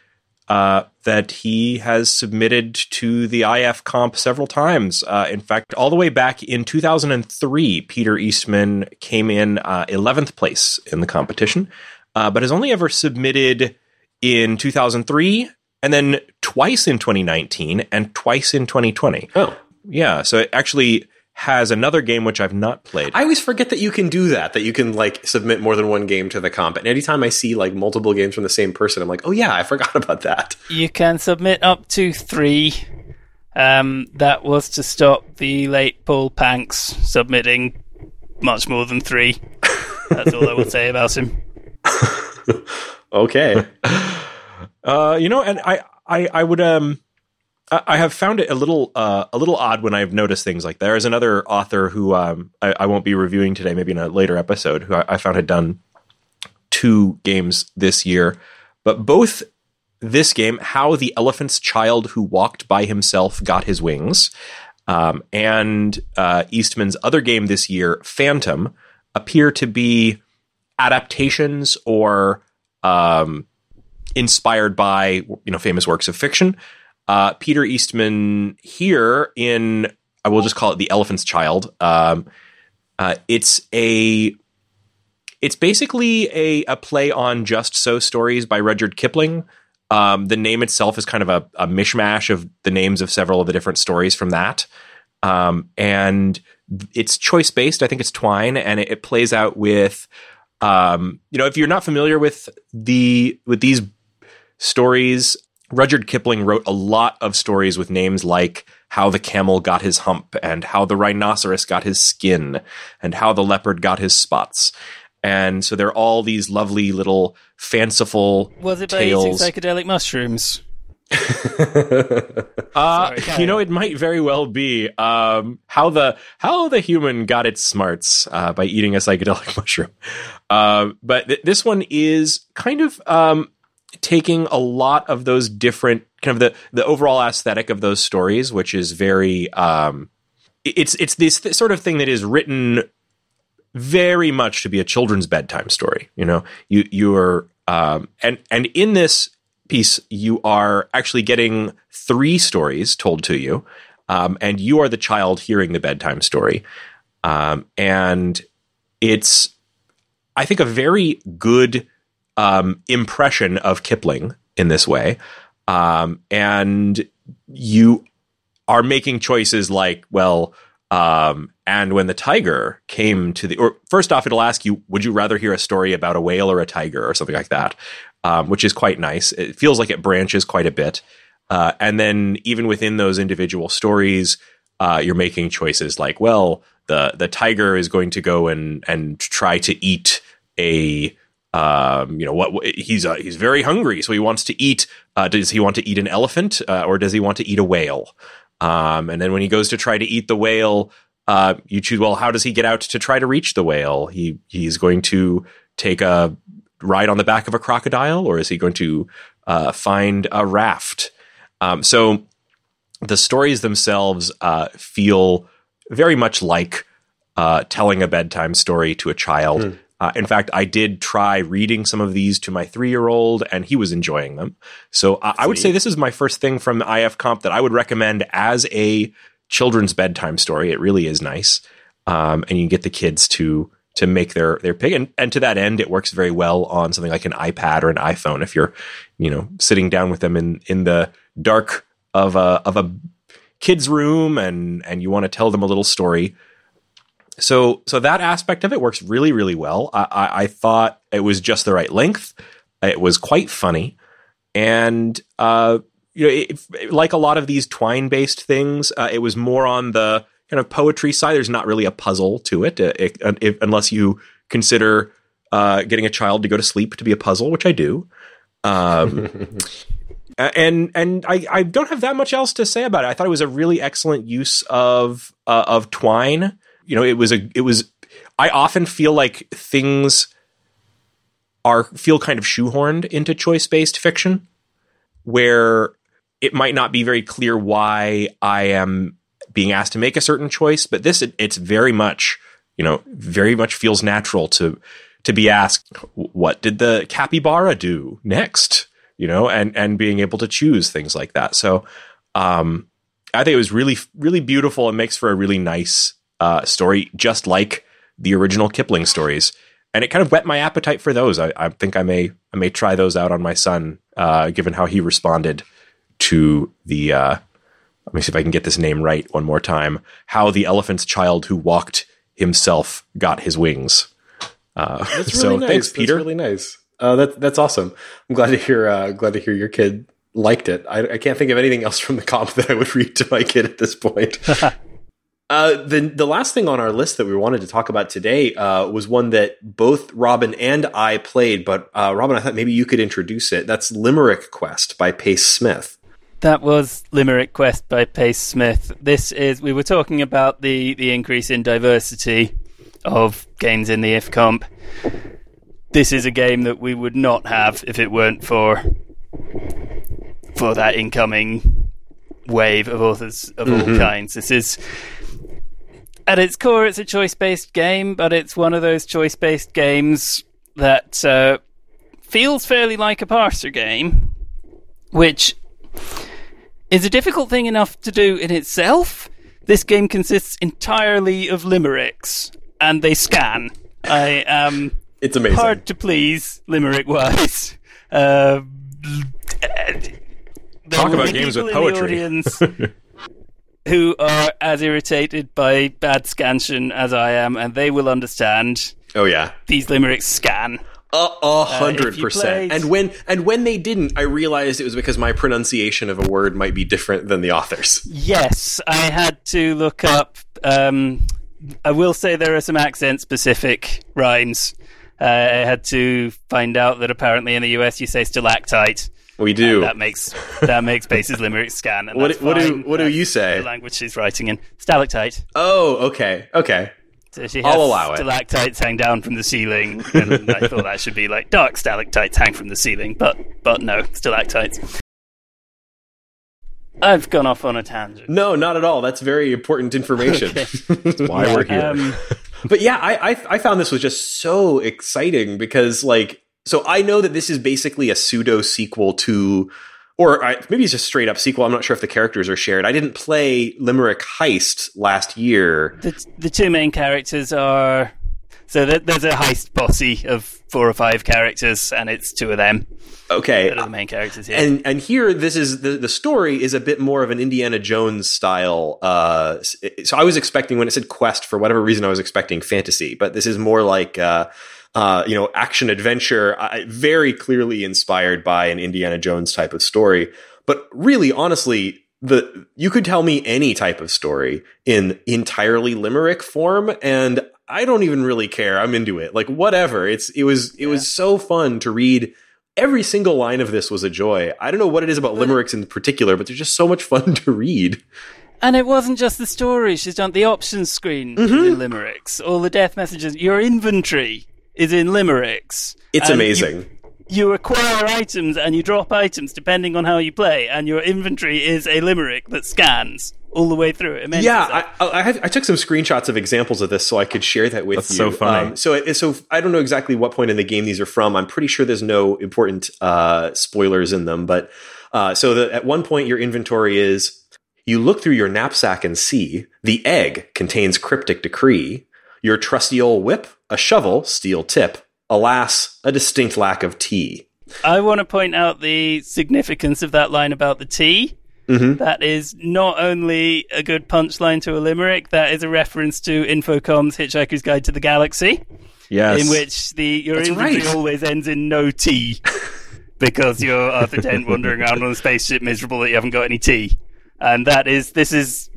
uh, that he has submitted to the IF comp several times. Uh, in fact, all the way back in 2003, Peter Eastman came in 11th uh, place in the competition, uh, but has only ever submitted in 2003 and then twice in 2019 and twice in 2020. Oh. Yeah, so actually has another game which I've not played. I always forget that you can do that, that you can like submit more than one game to the comp. And anytime I see like multiple games from the same person, I'm like, oh yeah, I forgot about that. You can submit up to three. Um, that was to stop the late Paul Panks submitting much more than three. That's all I will say about him. okay. Uh, you know, and I, I, I would um I have found it a little uh, a little odd when I've noticed things like that. there is another author who um, I, I, won't be reviewing today, maybe in a later episode, who I, I, found had done two games this year, but both this game, How the Elephant's Child Who Walked by Himself Got His Wings, um, and uh, Eastman's other game this year, Phantom, appear to be adaptations or um, inspired by you know famous works of fiction. Uh, Peter Eastman here in I will just call it the Elephant's Child. Um, uh, it's a it's basically a, a play on Just So stories by Rudyard Kipling. Um, the name itself is kind of a, a, mishmash of the names of several of the different stories from that. Um, and it's choice based. I think it's Twine, and it, it plays out with, um, you know, if you're not familiar with the with these stories, Rudyard Kipling wrote a lot of stories with names like How the Camel Got His Hump and How the Rhinoceros Got His Skin and How the Leopard Got His Spots. and so they're all these lovely little fanciful Was it by tales. eating psychedelic mushrooms? Uh, Sorry, you know, it might very well be um, how the how the human got its smarts uh, by eating a psychedelic mushroom. Uh, but th- this one is kind of um, taking a lot of those different kind of the the overall aesthetic of those stories, which is very um, it's it's this th- sort of thing that is written very much to be a children's bedtime story. You know, you you're um, and and in this piece, you are actually getting three stories told to you, um, and you are the child hearing the bedtime story, um, and it's I think a very good um, impression of Kipling in this way, um, and you are making choices like, well, um, and when the tiger came to the, or first off, it'll ask you, would you rather hear a story about a whale or a tiger or something like that, um, which is quite nice. It feels like it branches quite a bit. Uh, and then even within those individual stories, uh, you're making choices like, well, the the tiger is going to go and and try to eat a um, you know what he's uh, he's very hungry, so he wants to eat. Uh, does he want to eat an elephant uh, or does he want to eat a whale? Um, and then when he goes to try to eat the whale, uh, you choose. Well, how does he get out to try to reach the whale? He he's going to take a ride on the back of a crocodile, or is he going to uh, find a raft? Um, so the stories themselves uh, feel very much like uh, telling a bedtime story to a child. Uh, in fact, I did try reading some of these to my three year old, and he was enjoying them. So I I would say this is my first thing from IF Comp that I would recommend as a children's bedtime story. It really is nice, um, and you can get the kids to to make their their pick. And, and to that end, it works very well on something like an iPad or an iPhone. If you're, you know, sitting down with them in in the dark of a of a kid's room and and you want to tell them a little story. So so that aspect of it works really really well. I, I, I thought it was just the right length. It was quite funny, and uh, you know, it, like a lot of these twine based things, uh, it was more on the kind of poetry side. There's not really a puzzle to it, uh, it, if, unless you consider uh, getting a child to go to sleep to be a puzzle, which I do. Um, and and I, I don't have that much else to say about it. I thought it was a really excellent use of uh, of twine. You know, it was a it was. I often feel like things are feel kind of shoehorned into choice based fiction, where it might not be very clear why I am being asked to make a certain choice. But this, it, it's very much you know very much feels natural to to be asked what did the capybara do next you know and and being able to choose things like that so um i think it was really really beautiful and makes for a really nice uh story just like the original kipling stories and it kind of whet my appetite for those i, I think i may i may try those out on my son uh given how he responded to the uh let me see if i can get this name right one more time how the elephant's child who walked himself got his wings uh That's so really nice. thanks peter That's really nice. Uh, that, that's awesome. I'm glad to hear. Uh, glad to hear your kid liked it. I, I can't think of anything else from the comp that I would read to my kid at this point. uh, the the last thing on our list that we wanted to talk about today uh, was one that both Robin and I played. But uh, Robin, I thought maybe you could introduce it. That's Limerick Quest by Pace Smith. That was Limerick Quest by Pace Smith. This is we were talking about the the increase in diversity of games in the IF Comp. This is a game that we would not have if it weren't for for that incoming wave of authors of all kinds. This is at its core, it's a choice based game, but it's one of those choice based games that uh, feels fairly like a parser game, which is a difficult thing enough to do in itself. This game consists entirely of limericks, and they scan. I am It's amazing. hard to please limerick wise. Uh, Talk about games with people in the poetry. audience who are as irritated by bad scansion as I am, and they will understand Oh yeah. these limericks scan. A a hundred if you percent. And when and when they didn't, I realized it was because my pronunciation of a word might be different than the author's. Yes, I had to look up. Um, I will say there are some accent specific rhymes. uh, I had to find out that apparently in the US you say stalactite. We do. That makes that makes Pace's Limerick scan. And What- that's what do- what do you say? The language she's writing in stalactite. oh, okay, okay. So she I'll has allow it. stalactites hang down from the ceiling, and I thought that should be like dark stalactites hang from the ceiling, but but no, stalactites. I've gone off on a tangent. No, not at all. That's very important information. Why we're here. Um, But yeah, I, I I found this was just so exciting because like so I know that this is basically a pseudo sequel to or I, maybe it's just straight up sequel. I'm not sure if the characters are shared. I didn't play Limerick Heist last year. the the two main characters are so there's a heist posse of four or five characters, and it's two of them Okay, that are the main characters here. and and here this is the the story is a bit more of an Indiana Jones style. Uh, so I was expecting when it said quest for whatever reason I was expecting fantasy, but this is more like. Uh, uh, you know, action adventure, I, very clearly inspired by an Indiana Jones type of story. But really, honestly, the you could tell me any type of story in entirely limerick form, and I don't even really care. I'm into it. Like whatever. It's it was it was so fun to read. Every single line of this was a joy. I don't know what it is about limericks in particular, but they're just so much fun to read. And it wasn't just the story; she's done the options screen Mm-hmm. in limericks, all the death messages. Your inventory is in limericks. It's And you- amazing. you acquire items and you drop items depending on how you play, and your inventory is a limerick that scans all the way through it. It Yeah, I, I, had, I took some screenshots of examples of this so I could share that with That's you. so funny. Um, so, it, so I don't know exactly what point in the game these are from. I'm pretty sure there's no important uh, spoilers in them, but uh, so the, at one point your inventory is you look through your knapsack and see the egg contains cryptic decree, your trusty old whip, a shovel, steel tip. Alas, a distinct lack of tea. I want to point out the significance of that line about the tea. Mhm. That is not only a good punchline to a limerick, that is a reference to Infocom's Hitchhiker's Guide to the Galaxy, yes. in which the your That's inventory right. always ends in no tea because you're Arthur Dent wandering around on a spaceship miserable that you haven't got any tea. And that is this is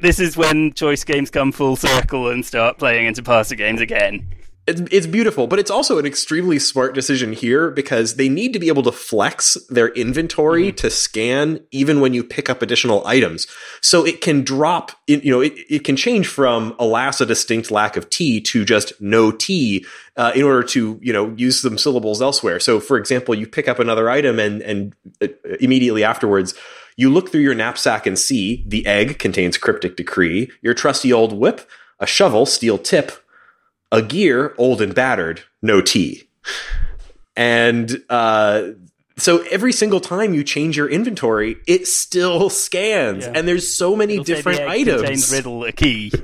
this is when choice games come full circle and start playing into parser games again. It's, it's beautiful, but it's also an extremely smart decision here because they need to be able to flex their inventory to scan even when you pick up additional items. So it can drop, it, you know, it, it can change from alas, a distinct lack of tea to just no tea uh, in order to, you know, use some syllables elsewhere. So for example, you pick up another item and, and uh, immediately afterwards, you look through your knapsack and see the egg contains cryptic decree, your trusty old whip, a shovel, steel tip, a gear old and battered, no tea. And uh, so every single time you change your inventory, it still scans, Yeah. and there's so many It'll say different the contains items. riddle a key.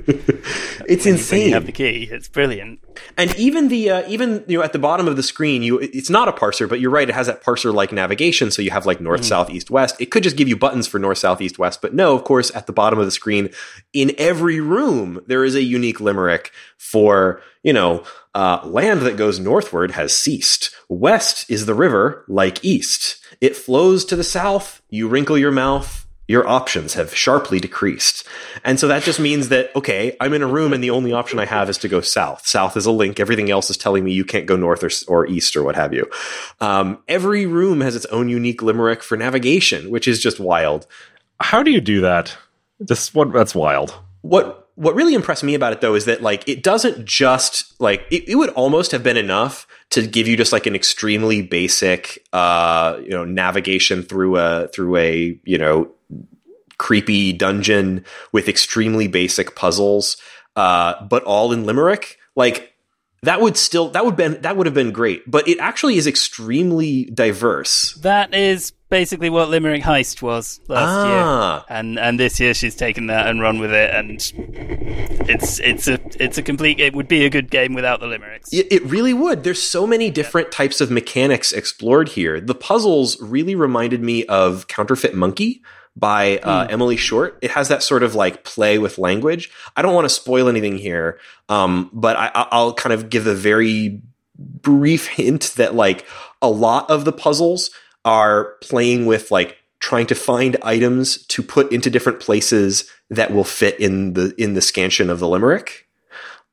It's When insane. you have the key, it's brilliant. and even the uh, even you know at the bottom of the screen, you it's not a parser, but you're right. It has that parser like navigation, so you have like north, south, east, west. It could just give you buttons for north, south, east, west, but no. Of course, at the bottom of the screen, in every room, there is a unique limerick for you know uh, land that goes northward has ceased. West is the river, like east. It flows to the south. You wrinkle your mouth your options have sharply decreased. And so that just means that, okay, I'm in a room and the only option I have is to go south. South is a link. Everything else is telling me you can't go north or, or east or what have you. Um, every room has its own unique limerick for navigation, which is just wild. How do you do that? This what that's wild. What, what really impressed me about it though is that like it doesn't just like it, it would almost have been enough to give you just like an extremely basic uh you know navigation through a through a you know creepy dungeon with extremely basic puzzles, uh, but all in Limerick. Like that would still that would been that would have been great. But it actually is extremely diverse. That is basically what Limerick Heist was last Ah. year, and and this year she's taken that and run with it, and it's it's a it's a complete. It would be a good game without the limericks. It, it really would. There's so many different types of mechanics explored here. The puzzles really reminded me of Counterfeit Monkey by uh, Emily Short. It has that sort of like play with language. I don't want to spoil anything here, um, but I, I- I'll kind of give a very brief hint that like a lot of the puzzles are playing with like trying to find items to put into different places that will fit in the in the scansion of the limerick.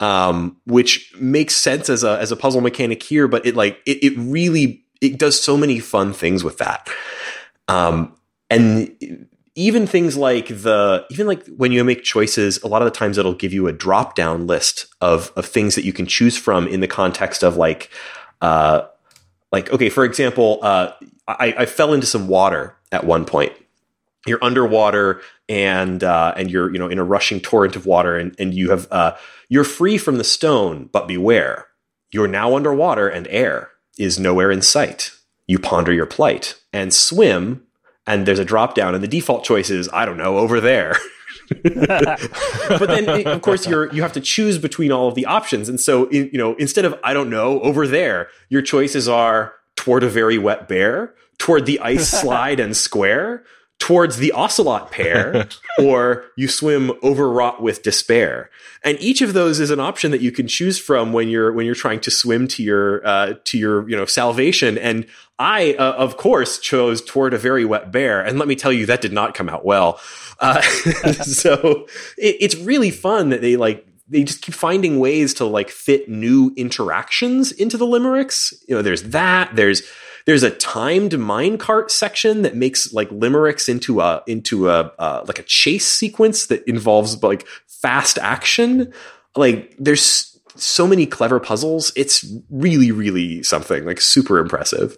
um, which makes sense as a as a puzzle mechanic here. But it like it, it really it does so many fun things with that. Um, and even things like the even like when you make choices a lot of the times it'll give you a drop down list of of things that you can choose from in the context of like uh like okay for example uh i i fell into some water at one point. You're underwater and uh and you're you know in a rushing torrent of water and and you have uh you're free from the stone but beware. You're now underwater and air is nowhere in sight. You ponder your plight and swim and there's a drop down and the default choice is i don't know over there. But then of course you're you have to choose between all of the options. And so you know instead of i don't know over there your choices are toward a very wet bear toward the ice slide and square towards the ocelot pair or you swim overwrought with despair. And each of those is an option that you can choose from when you're when you're trying to swim to your uh, to your you know salvation. And i uh, of course chose toward a very wet bear. And let me tell you that did not come out well. Uh, so it, it's really fun that they like they just keep finding ways to like fit new interactions into the limericks you know there's that there's there's a timed minecart section that makes like limericks into a into a uh, like a chase sequence that involves like fast action. Like there's so many clever puzzles. It's really really something like super impressive.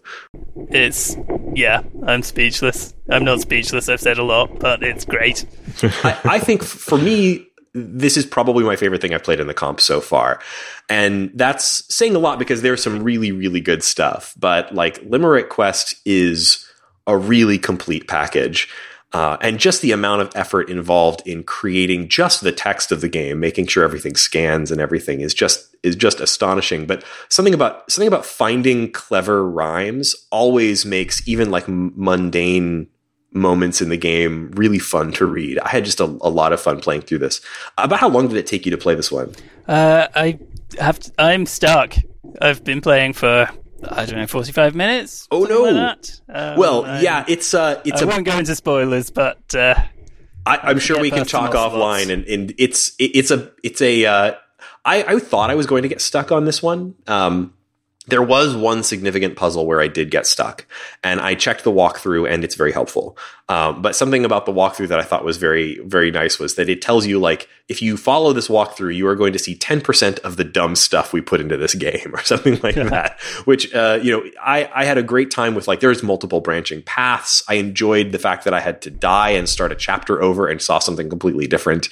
It's yeah, I'm speechless. I'm not speechless. I've said a lot, but it's great. I, I think for me, this is probably my favorite thing I've played in the comp so far. And that's saying a lot because there's some really, really good stuff. But like Limerick Quest is a really complete package. Uh, and just the amount of effort involved in creating just the text of the game, making sure everything scans and everything is just is just astonishing. But something about something about finding clever rhymes always makes even like mundane moments in the game really fun to read. I had just a, a, lot of fun playing through this. About how long did it take you to play this one? Uh, I have. To, I'm stuck. I've been playing for I don't know, forty-five minutes. Oh no! Like um, well, I, yeah, it's uh, it's. I a, won't go into spoilers, but uh, I, am sure we can talk offline, and, and it's it, it's a it's a. Uh, I, I thought I was going to get stuck on this one. Um, there was one significant puzzle where I did get stuck, and I checked the walkthrough, and it's very helpful. Um, but something about the walkthrough that I thought was very, very nice was that it tells you like if you follow this walkthrough, you are going to see ten percent of the dumb stuff we put into this game, or something like that. Which uh, you know, I I had a great time with like there's multiple branching paths. I enjoyed the fact that I had to die and start a chapter over and saw something completely different.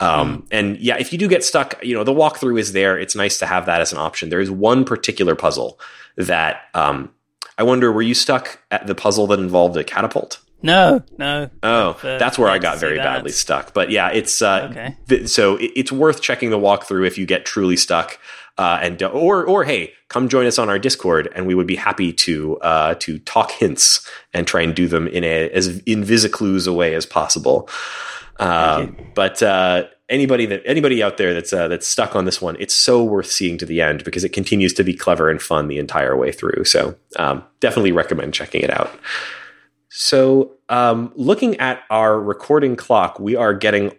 Um, mm. And yeah, if you do get stuck, you know, the walkthrough is there. It's nice to have that as an option. There is one particular puzzle puzzle that um, I wonder, were you stuck at the puzzle that involved a catapult? No, no. Oh, uh, that's where I got very badly stuck. But yeah, it's uh, okay. Th- so it, it's worth checking the walkthrough if you get truly stuck. Uh, and or or hey, come join us on our Discord, and we would be happy to uh, to talk hints and try and do them in a as InvisiClues a way as possible. Um, but uh, anybody that anybody out there that's uh, that's stuck on this one, it's so worth seeing to the end because it continues to be clever and fun the entire way through. So um, definitely recommend checking it out. So um, looking at our recording clock, we are getting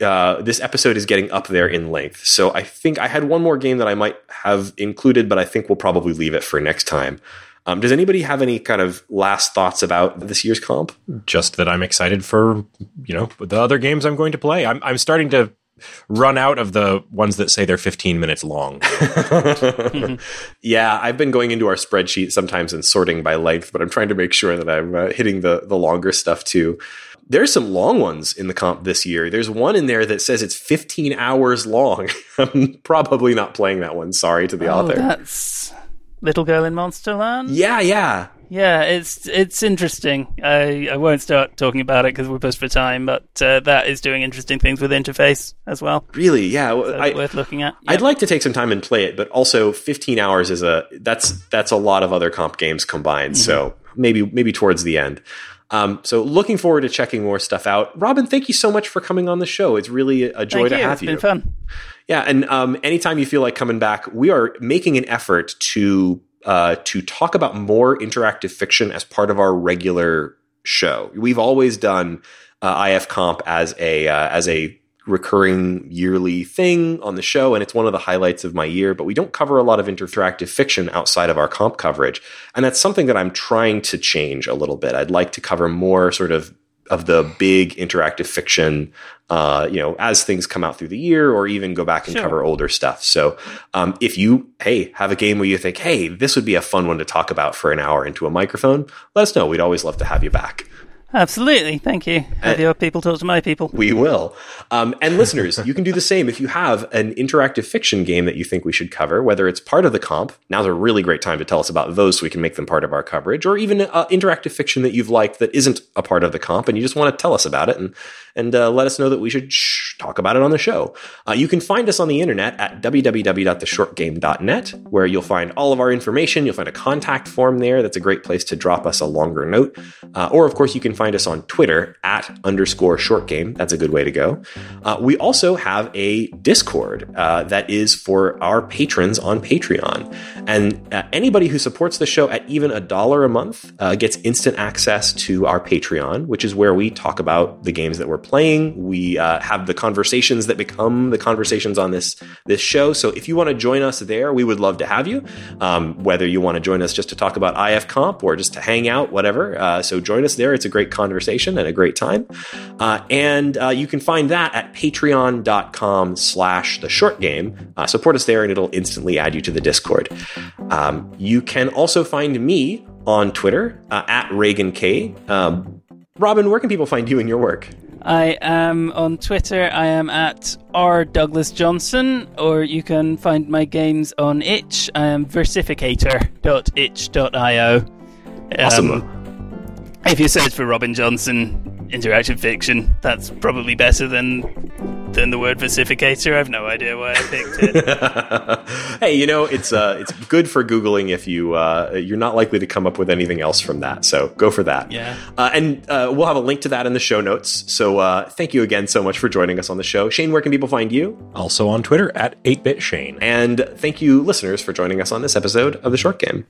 uh, this episode is getting up there in length. So I think I had one more game that I might have included, but I think we'll probably leave it for next time. Um, does anybody have any kind of last thoughts about this year's comp? Just that I'm excited for you know the other games I'm going to play. I'm I'm starting to run out of the ones that say they're 15 minutes long. yeah, I've been going into our spreadsheet sometimes and sorting by length, but I'm trying to make sure that I'm uh, hitting the the longer stuff too. There's some long ones in the comp this year. There's one in there that says it's 15 hours long. I'm probably not playing that one. Sorry to the oh, author. That's Little Girl in Monsterland. Yeah, yeah, yeah. It's it's interesting. I I won't start talking about it because we're pushed for time, but uh, that is doing interesting things with interface as well. Really, yeah, so I, worth looking at. I'd like to take some time and play it, but also 15 hours is a that's that's a lot of other comp games combined. Mm-hmm. So maybe maybe towards the end. Um, so looking forward to checking more stuff out. Robin, thank you so much for coming on the show. It's really a joy thank to you. have it's you. It's been fun. Yeah, and um, anytime you feel like coming back, we are making an effort to uh, to talk about more interactive fiction as part of our regular show. We've always done uh, IF Comp as a uh, as a recurring yearly thing on the show, and it's one of the highlights of my year. But we don't cover a lot of interactive fiction outside of our comp coverage, and that's something that I'm trying to change a little bit. I'd like to cover more sort of of the big interactive fiction, uh, you know, as things come out through the year, or even go back and Sure. cover older stuff. So, um, if you hey have a game where you think, hey, this would be a fun one to talk about for an hour into a microphone, let us know. We'd always love to have you back. Absolutely. Thank you. Have your people talk to my people. We will. Um, and listeners, you can do the same if you have an interactive fiction game that you think we should cover, whether it's part of the comp. Now's a really great time to tell us about those so we can make them part of our coverage, or even uh, interactive fiction that you've liked that isn't a part of the comp and you just want to tell us about it and, and uh, let us know that we should shh, talk about it on the show. Uh, you can find us on the internet at www.theshortgame.net, where you'll find all of our information. You'll find a contact form there. That's a great place to drop us a longer note. Uh, or, of course, you can find us on Twitter at underscore short game. That's a good way to go. Uh, we also have a Discord uh, that is for our patrons on Patreon. And uh, anybody who supports the show at even a dollar a month uh, gets instant access to our Patreon, which is where we talk about the games that we're playing. We uh, have the conversations that become the conversations on this this show. So if you want to join us there, we would love to have you. Um, whether you want to join us just to talk about IF Comp or just to hang out, whatever. Uh, so join us there. It's a great conversation and a great time. Uh, and uh, you can find that at patreon.com slash the short game. Uh, support us there and it'll instantly add you to the Discord. Um, you can also find me on Twitter uh, at Reagan K. Um, Robin, where can people find you and your work? I am on Twitter. I am at R Douglas Johnson, or you can find my games on itch. I am versificator.itch.io. Awesome. If you search for Robin Johnson interactive fiction, that's probably better than than the word versificator. I've no idea why I picked it. hey, you know it's uh, it's good for googling if you uh, you're not likely to come up with anything else from that. So go for that. Yeah. Uh, and uh, we'll have a link to that in the show notes. So uh, thank you again so much for joining us on the show, Shane. Where can people find you? Also on Twitter at 8bit Shane. And thank you, listeners, for joining us on this episode of the Short Game.